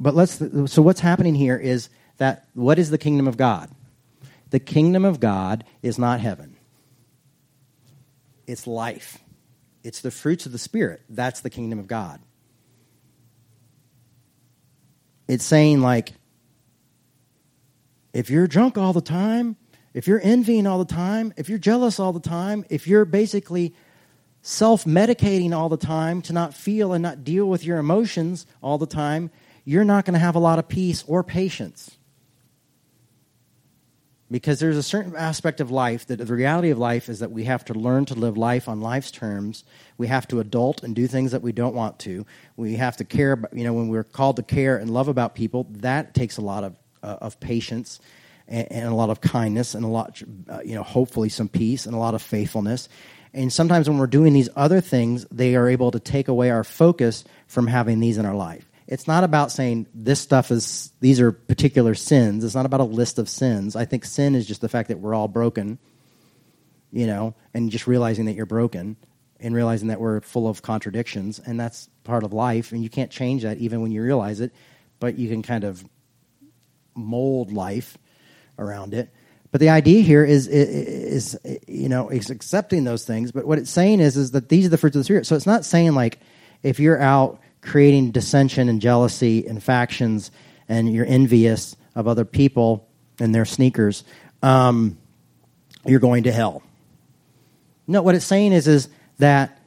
but let's. So what's happening here is that what is the kingdom of God? The kingdom of God is not heaven, it's life. It's the fruits of the Spirit. That's the kingdom of God. It's saying, like, if you're drunk all the time, if you're envying all the time, if you're jealous all the time, if you're basically self medicating all the time to not feel and not deal with your emotions all the time, you're not going to have a lot of peace or patience. Because there's a certain aspect of life that the reality of life is that we have to learn to live life on life's terms. We have to adult and do things that we don't want to. We have to care you know when we're called to care and love about people that takes a lot of, uh, of patience and, and, a lot of kindness and a lot uh, you know hopefully some peace and a lot of faithfulness. And sometimes when we're doing these other things they are able to take away our focus from having these in our life. It's not about saying this stuff is these are particular sins. It's not about a list of sins. I think sin is just the fact that we're all broken you know and just realizing that you're broken and realizing that we're full of contradictions and that's part of life and you can't change that even when you realize it but you can kind of mold life around it but the idea here is, is, is you know it's accepting those things but what it's saying is is that these are the fruits of the spirit so it's not saying like if you're out creating dissension and jealousy and factions, and you're envious of other people and their sneakers, um, you're going to hell. No, what it's saying is, is that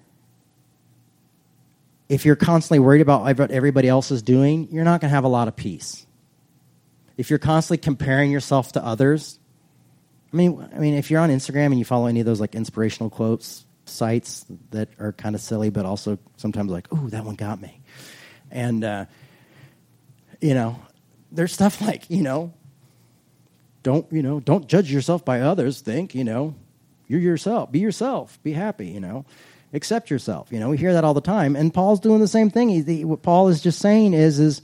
if you're constantly worried about what everybody else is doing, you're not going to have a lot of peace. If you're constantly comparing yourself to others, I mean, I mean, if you're on Instagram and you follow any of those like inspirational quotes sites that are kind of silly, but also sometimes like, ooh, that one got me. And, uh, you know, there's stuff like, you know, don't, you know, don't judge yourself by others. Think, you know, you're yourself. Be yourself. Be happy, you know. Accept yourself. You know, we hear that all the time. And Paul's doing the same thing. He, he, what Paul is just saying is, is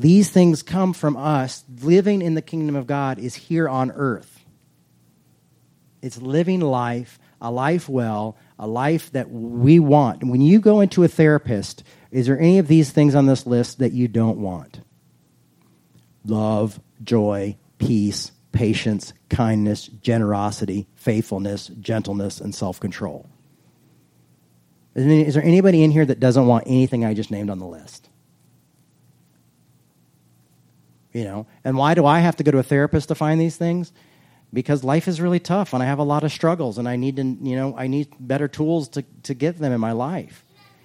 these things come from us. Living in the kingdom of God is here on earth. It's living life, a life well, a life that we want. When you go into a therapist, is there any of these things on this list that you don't want? Love, joy, peace, patience, kindness, generosity, faithfulness, gentleness, and self control. Is there anybody in here that doesn't want anything I just named on the list? You know, and why do I have to go to a therapist to find these things? Because life is really tough and I have a lot of struggles and I need to, you know, I need better tools to, to get them in my life.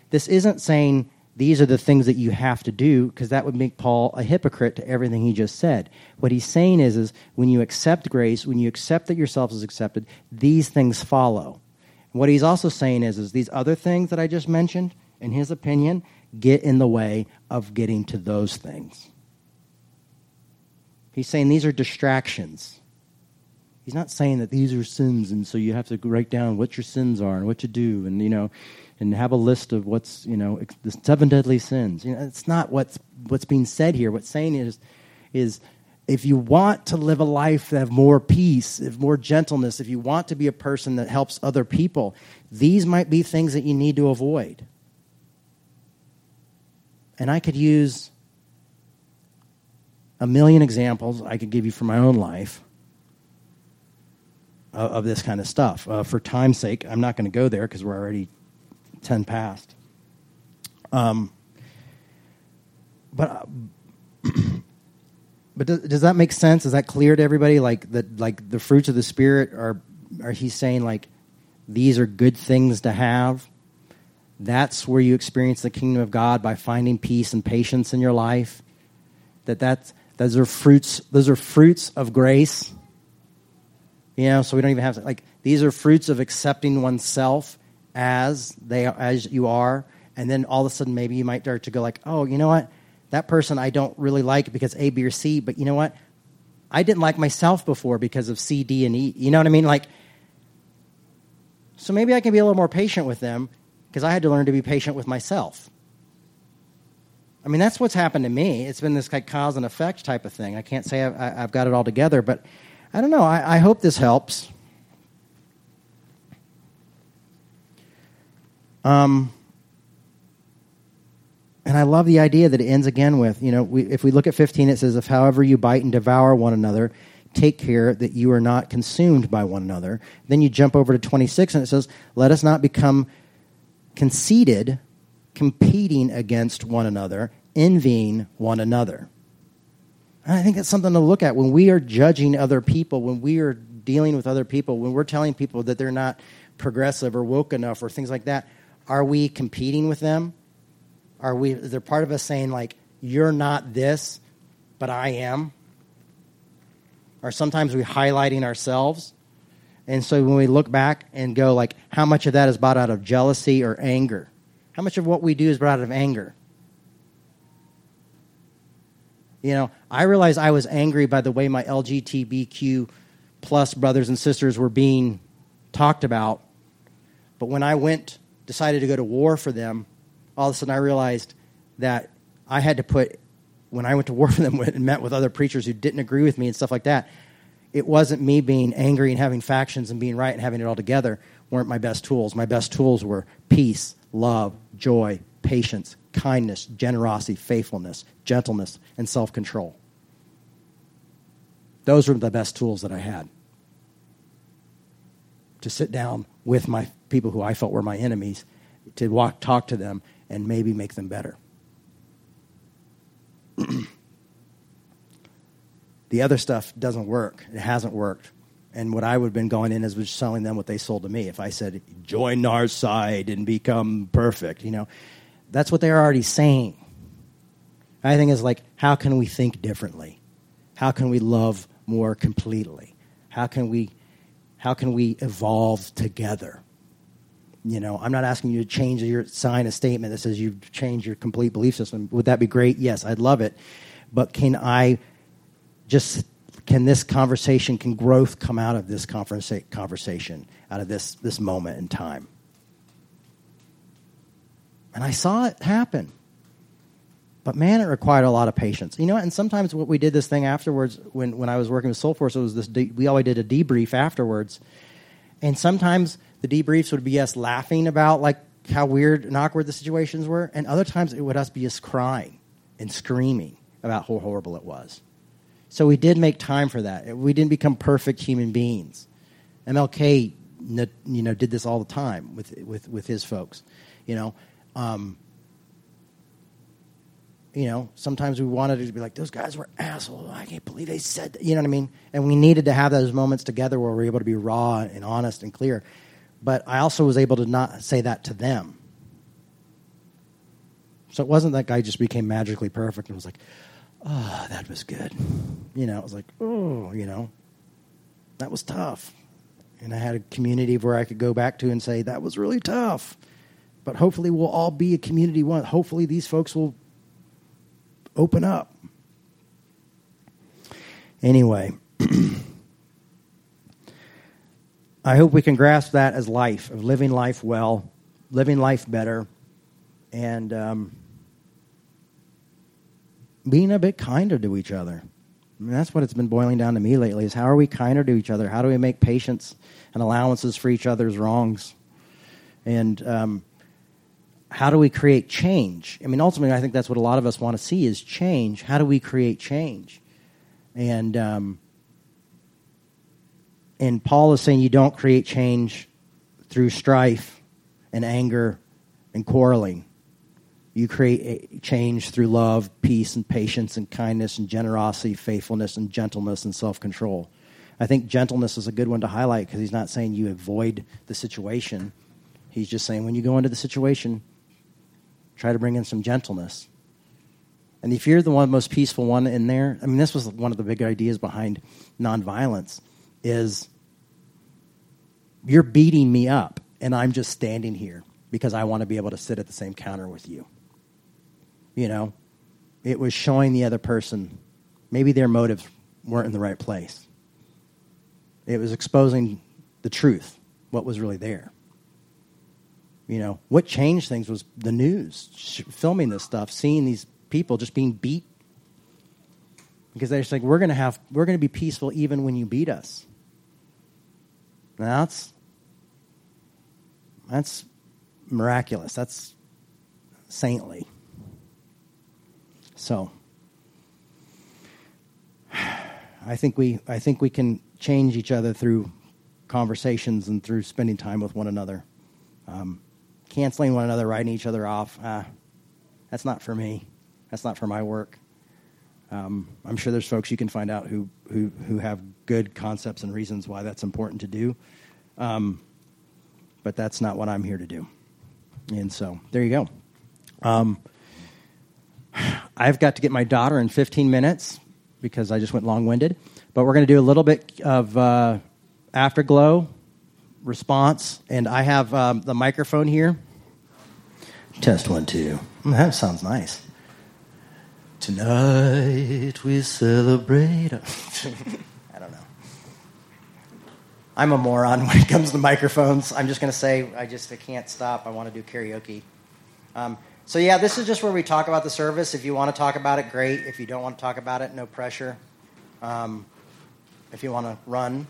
This isn't saying these are the things that you have to do because that would make Paul a hypocrite to everything he just said. What he's saying is, is when you accept grace, when you accept that yourself is accepted, these things follow. what he's also saying is, is these other things that I just mentioned, in his opinion, get in the way of getting to those things. He's saying these are distractions. He's not saying that these are sins, and so you have to write down what your sins are and what you do, and you know, and have a list of what's you know the seven deadly sins. You know, it's not what's what's being said here. What's saying is is if you want to live a life that have more peace, if more gentleness, if you want to be a person that helps other people, these might be things that you need to avoid. And I could use a million examples I could give you from my own life of, of this kind of stuff. Uh, for time's sake, I'm not going to go there because we're already 10 past. Um, but uh, but does, does, that make sense? Is that clear to everybody? Like that, like the fruits of the spirit are are he saying like these are good things to have? That's where you experience the kingdom of God by finding peace and patience in your life. That that's those are fruits. Those are fruits of grace. You know, so we don't even have to like these are fruits of accepting oneself as they as you are, and then all of a sudden maybe you might start to go like, oh, you know what, that person I don't really like because A, B, or C, but you know what, I didn't like myself before because of C, D, and E. You know what I mean? Like, so maybe I can be a little more patient with them because I had to learn to be patient with myself. I mean, that's what's happened to me. It's been this like cause and effect type of thing. I can't say I've, I've got it all together, but I don't know. I, I hope this helps. Um, and I love the idea that it ends again with, you know, we, if we look at 15, it says, If however you bite and devour one another, take care that you are not consumed by one another. Then you jump over to 26, and it says, Let us not become conceited competing against one another, envying one another. And I think that's something to look at when we are judging other people, when we are dealing with other people, when we're telling people that they're not progressive or woke enough or things like that. Are we competing with them? Are we? Is there part of us saying like, "You're not this, but I am"? Or sometimes we highlighting ourselves, and so when we look back and go like, how much of that is bought out of jealousy or anger? How much of what we do is brought out of anger? You know, I realized I was angry by the way my LGBTQ plus brothers and sisters were being talked about. But when I went, decided to go to war for them, all of a sudden I realized that I had to put, when I went to war for them and met with other preachers who didn't agree with me and stuff like that, it wasn't me being angry and having factions and being right and having it all together weren't my best tools. My best tools were peace, love, joy, patience, kindness, generosity, faithfulness, gentleness, and self control. Those were the best tools that I had to sit down with my people who I felt were my enemies, to walk, talk to them, and maybe make them better. the other stuff doesn't work. It hasn't worked. And what I would have been going in is was selling them what they sold to me. If I said, join our side and become perfect, you know, that's what they're already saying. I think is like, how can we think differently? How can we love more completely? How can we, how can we evolve together? You know, I'm not asking you to change your sign a statement that says you've changed your complete belief system. Would that be great? Yes, I'd love it. But can I just can this conversation can growth come out of this conversa- conversation out of this this moment in time? And I saw it happen. But man, it required a lot of patience. You know, and sometimes what we did this thing afterwards, when, when I was working with Soulforce, it was this. De- we always did a debrief afterwards, and sometimes the debriefs would be us laughing about like how weird and awkward the situations were, and other times it would us be us crying and screaming about how horrible it was. So we did make time for that. We didn't become perfect human beings. MLK, you know, did this all the time with with with his folks. You know. Um, you know, sometimes we wanted to be like, those guys were assholes. I can't believe they said that. You know what I mean? And we needed to have those moments together where we were able to be raw and honest and clear. But I also was able to not say that to them. So it wasn't that guy just became magically perfect and was like, oh, that was good. You know, it was like, oh, you know, that was tough. And I had a community where I could go back to and say, that was really tough. But hopefully we'll all be a community one. Hopefully these folks will open up. Anyway, I hope we can grasp that as life, of living life well, living life better, and um, being a bit kinder to each other. I mean, that's what it's been boiling down to me lately is how are we kinder to each other? How do we make patience and allowances for each other's wrongs? And um, how do we create change? I mean, ultimately, I think that's what a lot of us want to see is change. How do we create change? And um, and Paul is saying you don't create change through strife and anger and quarreling. You create change through love, peace, and patience, and kindness, and generosity, faithfulness, and gentleness, and self control. I think gentleness is a good one to highlight because he's not saying you avoid the situation. He's just saying when you go into the situation, Try to bring in some gentleness. And if you're the one most peaceful one in there, I mean, this was one of the big ideas behind nonviolence is you're beating me up and I'm just standing here because I want to be able to sit at the same counter with you. You know, it was showing the other person maybe their motives weren't in the right place. It was exposing the truth, what was really there. You know, what changed things was the news, filming this stuff, seeing these people just being beat. Because they're just like, we're going to have, we're going to be peaceful even when you beat us. Now that's, that's miraculous. That's saintly. So, I think we, I think we can change each other through conversations and through spending time with one another. Um, canceling one another, writing each other off. Uh, that's not for me. That's not for my work. Um, I'm sure there's folks you can find out who, who, who have good concepts and reasons why that's important to do. Um, but that's not what I'm here to do. And so there you go. I've got to get my daughter in 15 minutes because I just went long winded. But we're going to do a little bit of uh, afterglow response. And I have um, the microphone here. Test one, two. Mm, that sounds nice. Tonight we celebrate. I don't know. I'm a moron when it comes to microphones. I'm just going to say I just I can't stop. I want to do karaoke. Um, so yeah, this is just where we talk about the service. If you want to talk about it, great. If you don't want to talk about it, no pressure. Um, if you want to run,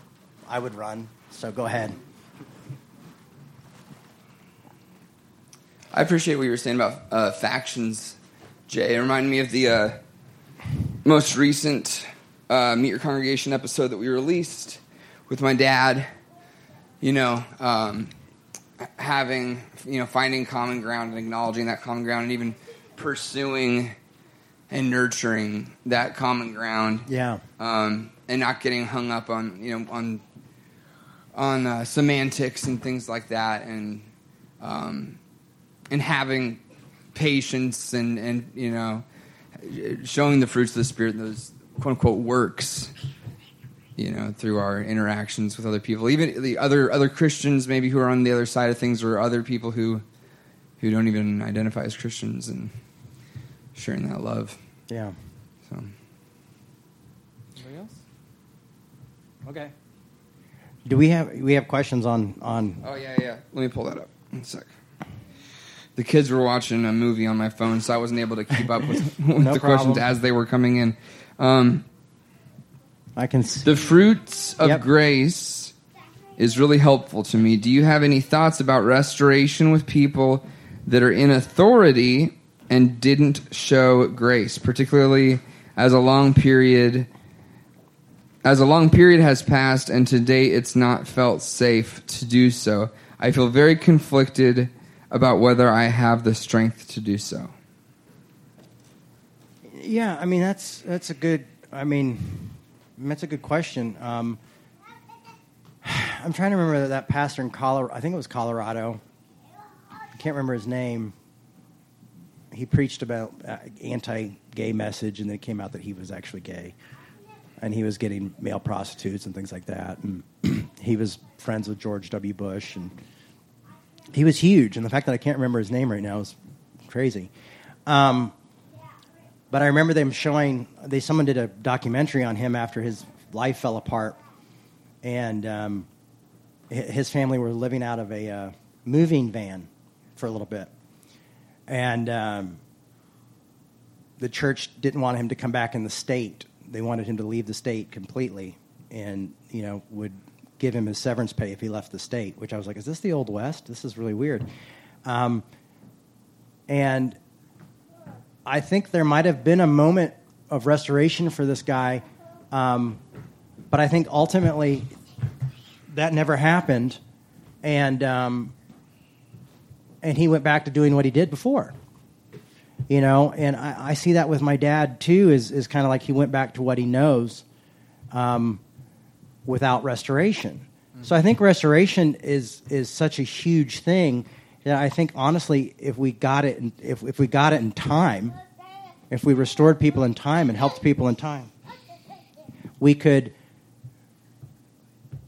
I would run. So go ahead. I appreciate what you were saying about uh, factions, Jay. It reminded me of the uh, most recent uh, Meet Your Congregation episode that we released with my dad. You know, um, having, you know, finding common ground and acknowledging that common ground and even pursuing and nurturing that common ground. Yeah. Um, and not getting hung up on, you know, on on uh, semantics and things like that. And, um, and having patience and, and you know showing the fruits of the spirit those quote unquote works you know, through our interactions with other people, even the other other Christians maybe who are on the other side of things, or other people who who don't even identify as Christians, and sharing that love. Yeah. So. Anybody else? Okay. Do we have we have questions on on? Oh yeah, yeah. Let me pull that up. One sec. The kids were watching a movie on my phone, so I wasn't able to keep up with, with No the questions as they were coming in. Um, I can. s- the fruits of Yep. grace is really helpful to me. Do you have any thoughts about restoration with people that are in authority and didn't show grace, particularly as a long period as a long period has passed and to date it's not felt safe to do so. I feel very conflicted about whether I have the strength to do so. Yeah, I mean that's that's a good. I mean, that's a good question. Um, I'm trying to remember that pastor in Colorado. I think it was Colorado. I can't remember his name. He preached about uh, anti-gay message, and then it came out that he was actually gay, and he was getting male prostitutes and things like that. And he was friends with George W. Bush, and he was huge. And the fact that I can't remember his name right now is crazy. Um, but I remember them showing they someone did a documentary on him after his life fell apart, and um, his family were living out of a uh, moving van for a little bit, and um, the church didn't want him to come back in the state. They wanted him to leave the state completely, and you know would give him his severance pay if he left the state. Which I was like, is this the old west? This is really weird. Um, and I think there might have been a moment of restoration for this guy, um, but I think ultimately that never happened, and um, and he went back to doing what he did before. You know, and I, I see that with my dad too. Is is kind of like he went back to what he knows, um, without restoration. So I think restoration is is such a huge thing that I think honestly, if we got it, in, if if we got it in time, if we restored people in time and helped people in time, we could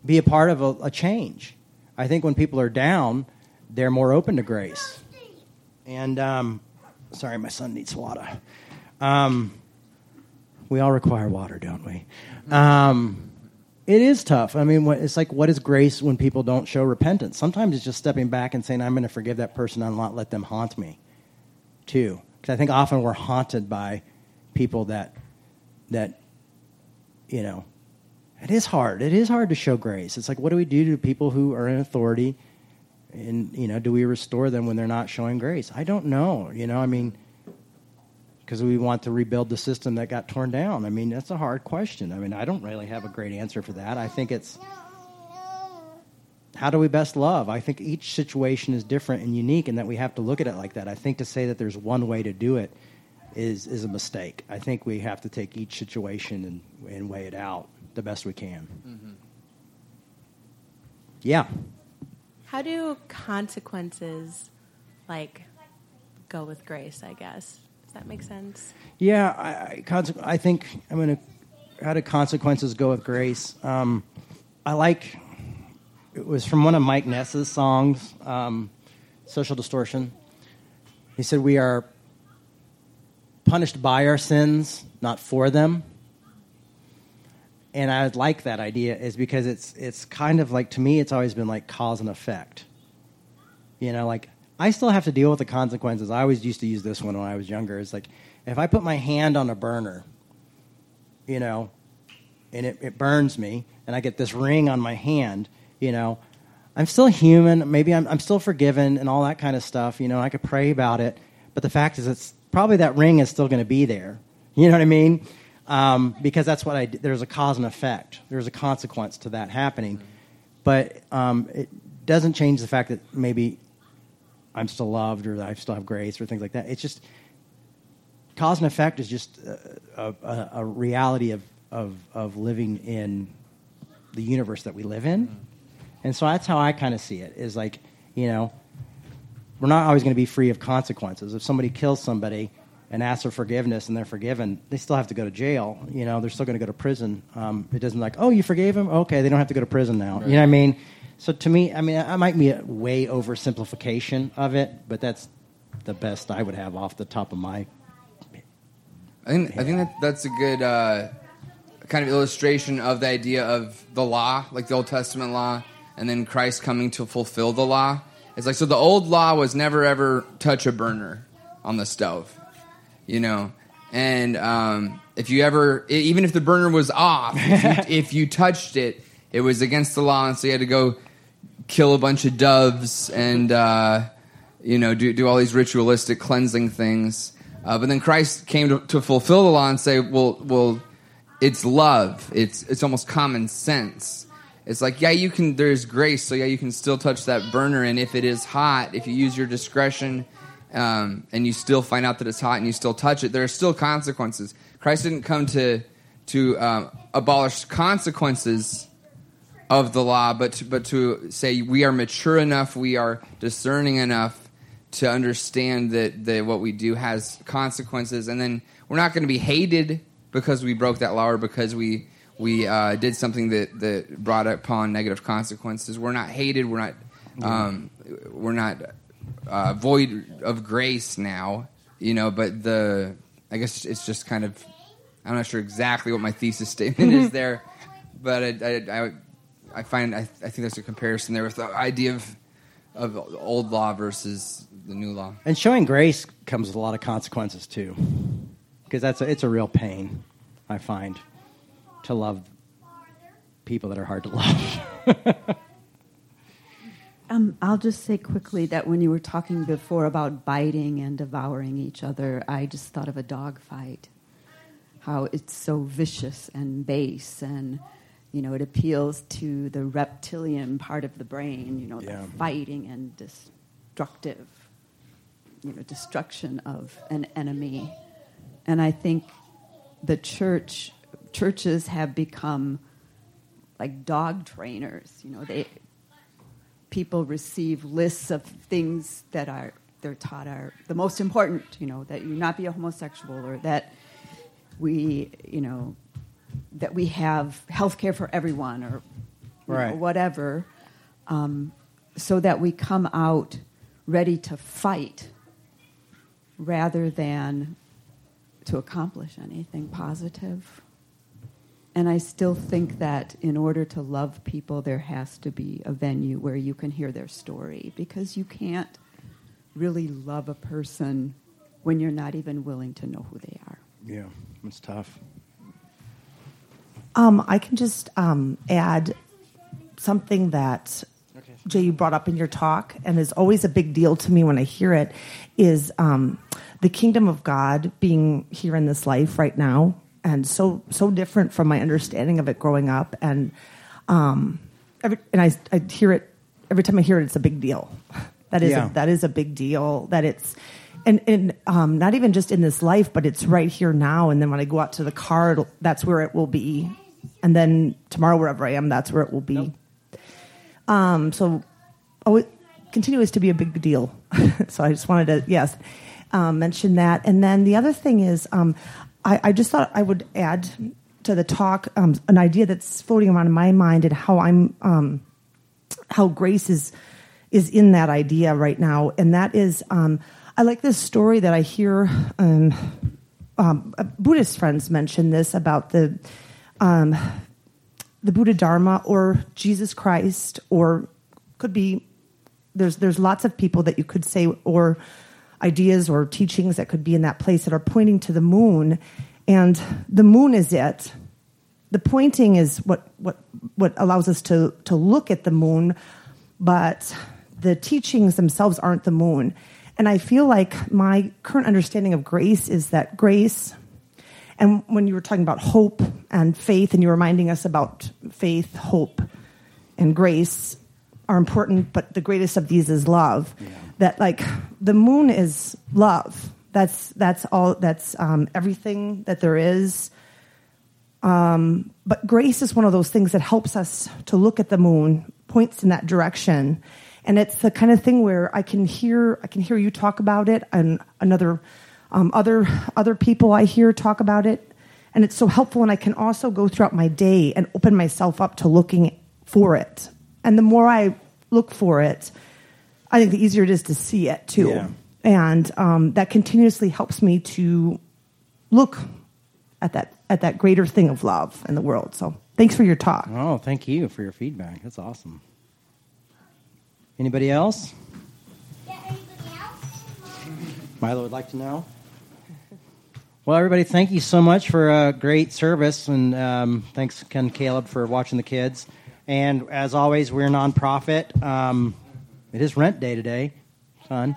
be a part of a, a change. I think when people are down, they're more open to grace. And um, sorry, my son needs water. Um, we all require water, don't we? Um, it is tough. I mean, it's like, what is grace when people don't show repentance? Sometimes it's just stepping back and saying, I'm going to forgive that person and not let them haunt me, too. Because I think often we're haunted by people that, that, you know, it is hard. It is hard to show grace. It's like, what do we do to people who are in authority? And, you know, do we restore them when they're not showing grace? I don't know. You know, I mean, because we want to rebuild the system that got torn down. I mean, that's a hard question. I mean, I don't really have a great answer for that. I think it's how do we best love? I think each situation is different and unique, and that we have to look at it like that. I think to say that there's one way to do it is is a mistake. I think we have to take each situation and, and weigh it out the best we can. Mm-hmm. Yeah. How do consequences like go with grace? I guess that make sense? Yeah, I, I, I think I'm going to. How do consequences go with grace? Um, I like. It was from one of Mike Ness's songs, um, "Social Distortion." He said, "We are punished by our sins, not for them." And I like that idea, is because it's it's kind of like to me, it's always been like cause and effect. You know, like I still have to deal with the consequences. I always used to use this one when I was younger. It's like if I put my hand on a burner, you know, and it, it burns me, and I get this ring on my hand, you know, I'm still human. Maybe I'm, I'm still forgiven and all that kind of stuff. You know, I could pray about it, but the fact is, it's probably that ring is still going to be there. You know what I mean? Um, because that's what I There's a cause and effect. There's a consequence to that happening, but um, it doesn't change the fact that maybe I'm still loved or I still have grace or things like that. It's just cause and effect is just a, a, a reality of, of, of living in the universe that we live in. And so that's how I kind of see it is like, you know, we're not always going to be free of consequences. If somebody kills somebody, and asks for forgiveness and they're forgiven, they still have to go to jail. You know, they're still going to go to prison. Um, it doesn't like, oh, you forgave him? Okay, they don't have to go to prison now. You know what I mean? So to me, I mean, I might be a way oversimplification of it, but that's the best I would have off the top of my. I think I think that that's a good uh, kind of illustration of the idea of the law, like the Old Testament law, and then Christ coming to fulfill the law. It's like so the old law was never ever touch a burner on the stove, you know. And um, if you ever, even if the burner was off, if you, if you touched it, it was against the law, and so you had to go kill a bunch of doves and uh, you know do do all these ritualistic cleansing things. Uh, but then Christ came to, to fulfill the law and say, "Well, well, it's love. It's it's almost common sense. It's like, yeah, you can. There's grace, so yeah, you can still touch that burner, and if it is hot, if you use your discretion, um, and you still find out that it's hot and you still touch it, there are still consequences. Christ didn't come to to um, abolish consequences of the law, but to, but to say we are mature enough, we are discerning enough to understand that, that what we do has consequences, and then we're not going to be hated because we broke that law or because we we uh, did something that, that brought upon negative consequences. We're not hated. We're not um, we're not uh, void of grace now. You know, but the I guess it's just kind of I'm not sure exactly what my thesis statement is there, but I, I, I, I find I, I think there's a comparison there with the idea of of old law versus the new law. And showing grace comes with a lot of consequences too, because that's a, it's a real pain. I find to love people that are hard to love. Um, I'll just say quickly that when you were talking before about biting and devouring each other, I just thought of a dog fight. How it's so vicious and base, and you know, it appeals to the reptilian part of the brain. You know, Yeah. the fighting and destructive, you know, destruction of an enemy. And I think the church churches have become like dog trainers. You know, they people receive lists of things that are they're taught are the most important. You know, that you not be a homosexual or that we, you know, that we have health care for everyone or you know, whatever, um, so that we come out ready to fight rather than to accomplish anything positive. And I still think that in order to love people, there has to be a venue where you can hear their story because you can't really love a person when you're not even willing to know who they are. yeah, it's tough. Um, I can just um, add something that Jay you brought up in your talk, and is always a big deal to me when I hear it, is um, the kingdom of God being here in this life right now, and so so different from my understanding of it growing up, and um, every, and I I hear it every time I hear it, it's a big deal. That is Yeah. a, that is a big deal. That it's and and um, not even just in this life, but it's right here now. And then when I go out to the car, that's where it will be. And then tomorrow, wherever I am, that's where it will be. Um, so, oh, it continues to be a big deal. so I just wanted to yes um, mention that. And then the other thing is, um, I, I just thought I would add to the talk um, an idea that's floating around in my mind and how I'm um, how grace is is in that idea right now, and that is um, I like this story that I hear. Um, um, uh, Buddhist friends mention this about the um, the Buddha Dharma or Jesus Christ, or could be there's there's lots of people that you could say or ideas or teachings that could be in that place that are pointing to the moon, and the moon is it. The pointing is what what what allows us to to look at the moon, but the teachings themselves aren't the moon. And I feel like my current understanding of grace is that grace and when you were talking about hope and faith, and you were reminding us about faith, hope, and grace are important, but the greatest of these is love. That like the moon is love. That's that's all. That's um, everything that there is. Um, but grace is one of those things that helps us to look at the moon, points in that direction, and it's the kind of thing where I can hear I can hear you talk about it, and another Um, other other people I hear talk about it, and it's so helpful. And I can also go throughout my day and open myself up to looking for it. And the more I look for it, I think the easier it is to see it too. Yeah. And um, that continuously helps me to look at that at that greater thing of love in the world. So thanks for your talk. Oh, thank you for your feedback. That's awesome. Anybody else? Yeah, anybody else? Milo would like to know. Well, everybody, thank you so much for a great service, and um, thanks, Ken Caleb, for watching the kids. And as always, we're a nonprofit. Um, it is rent day today, fun.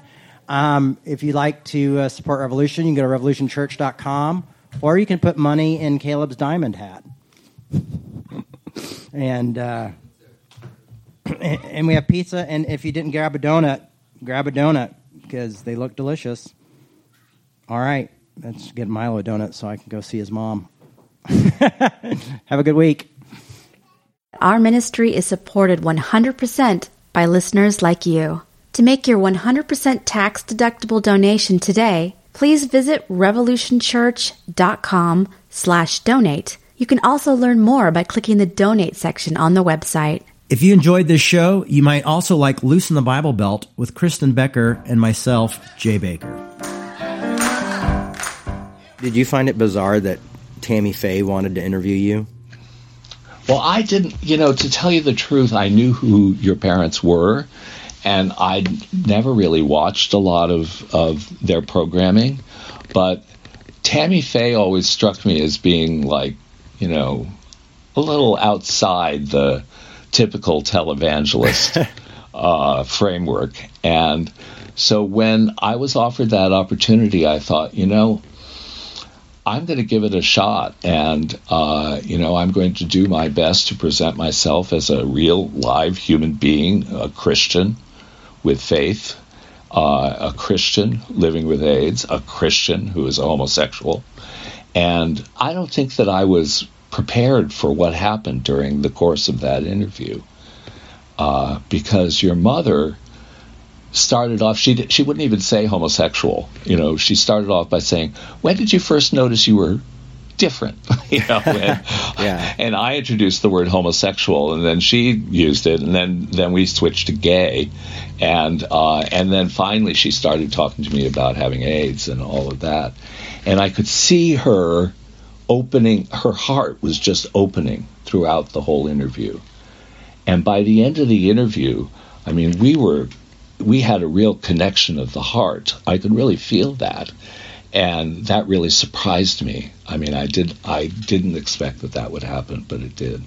Um, if you'd like to uh, support Revolution, you can go to revolutionchurch.com, or you can put money in Caleb's diamond hat. and uh, and we have pizza. And if you didn't grab a donut, grab a donut because they look delicious. All right, let's get Milo a donut so I can go see his mom. have a good week. Our ministry is supported 100% by listeners like you. To make your 100% tax deductible donation today, please visit revolutionchurch.com slash donate. You can also learn more by clicking the donate section on the website. If you enjoyed this show, you might also like Loosen the Bible Belt with Kristen Becker and myself, Jay Bakker. Did you find it bizarre that Tammy Faye wanted to interview you? Well, I didn't, you know, to tell you the truth, I knew who your parents were, and I'd never really watched a lot of, of their programming. But Tammy Faye always struck me as being like, you know, a little outside the typical televangelist uh, framework. And so when I was offered that opportunity, I thought, you know, I'm going to give it a shot, and uh, you know, I'm going to do my best to present myself as a real, live human being, a Christian with faith, uh, a Christian living with AIDS, a Christian who is homosexual, and I don't think that I was prepared for what happened during the course of that interview, uh, because your mother started off she did, she wouldn't even say homosexual you know. She started off by saying when did you first notice you were different? You know and, Yeah. and I introduced the word homosexual and then she used it and then then we switched to gay. And uh, and then finally she started talking to me about having AIDS and all of that. And I could see her opening her heart was just opening throughout the whole interview. And by the end of the interview I mean we were we had a real connection of the heart. I could really feel that. And that really surprised me. I mean, I did I didn't expect that that would happen, but it did.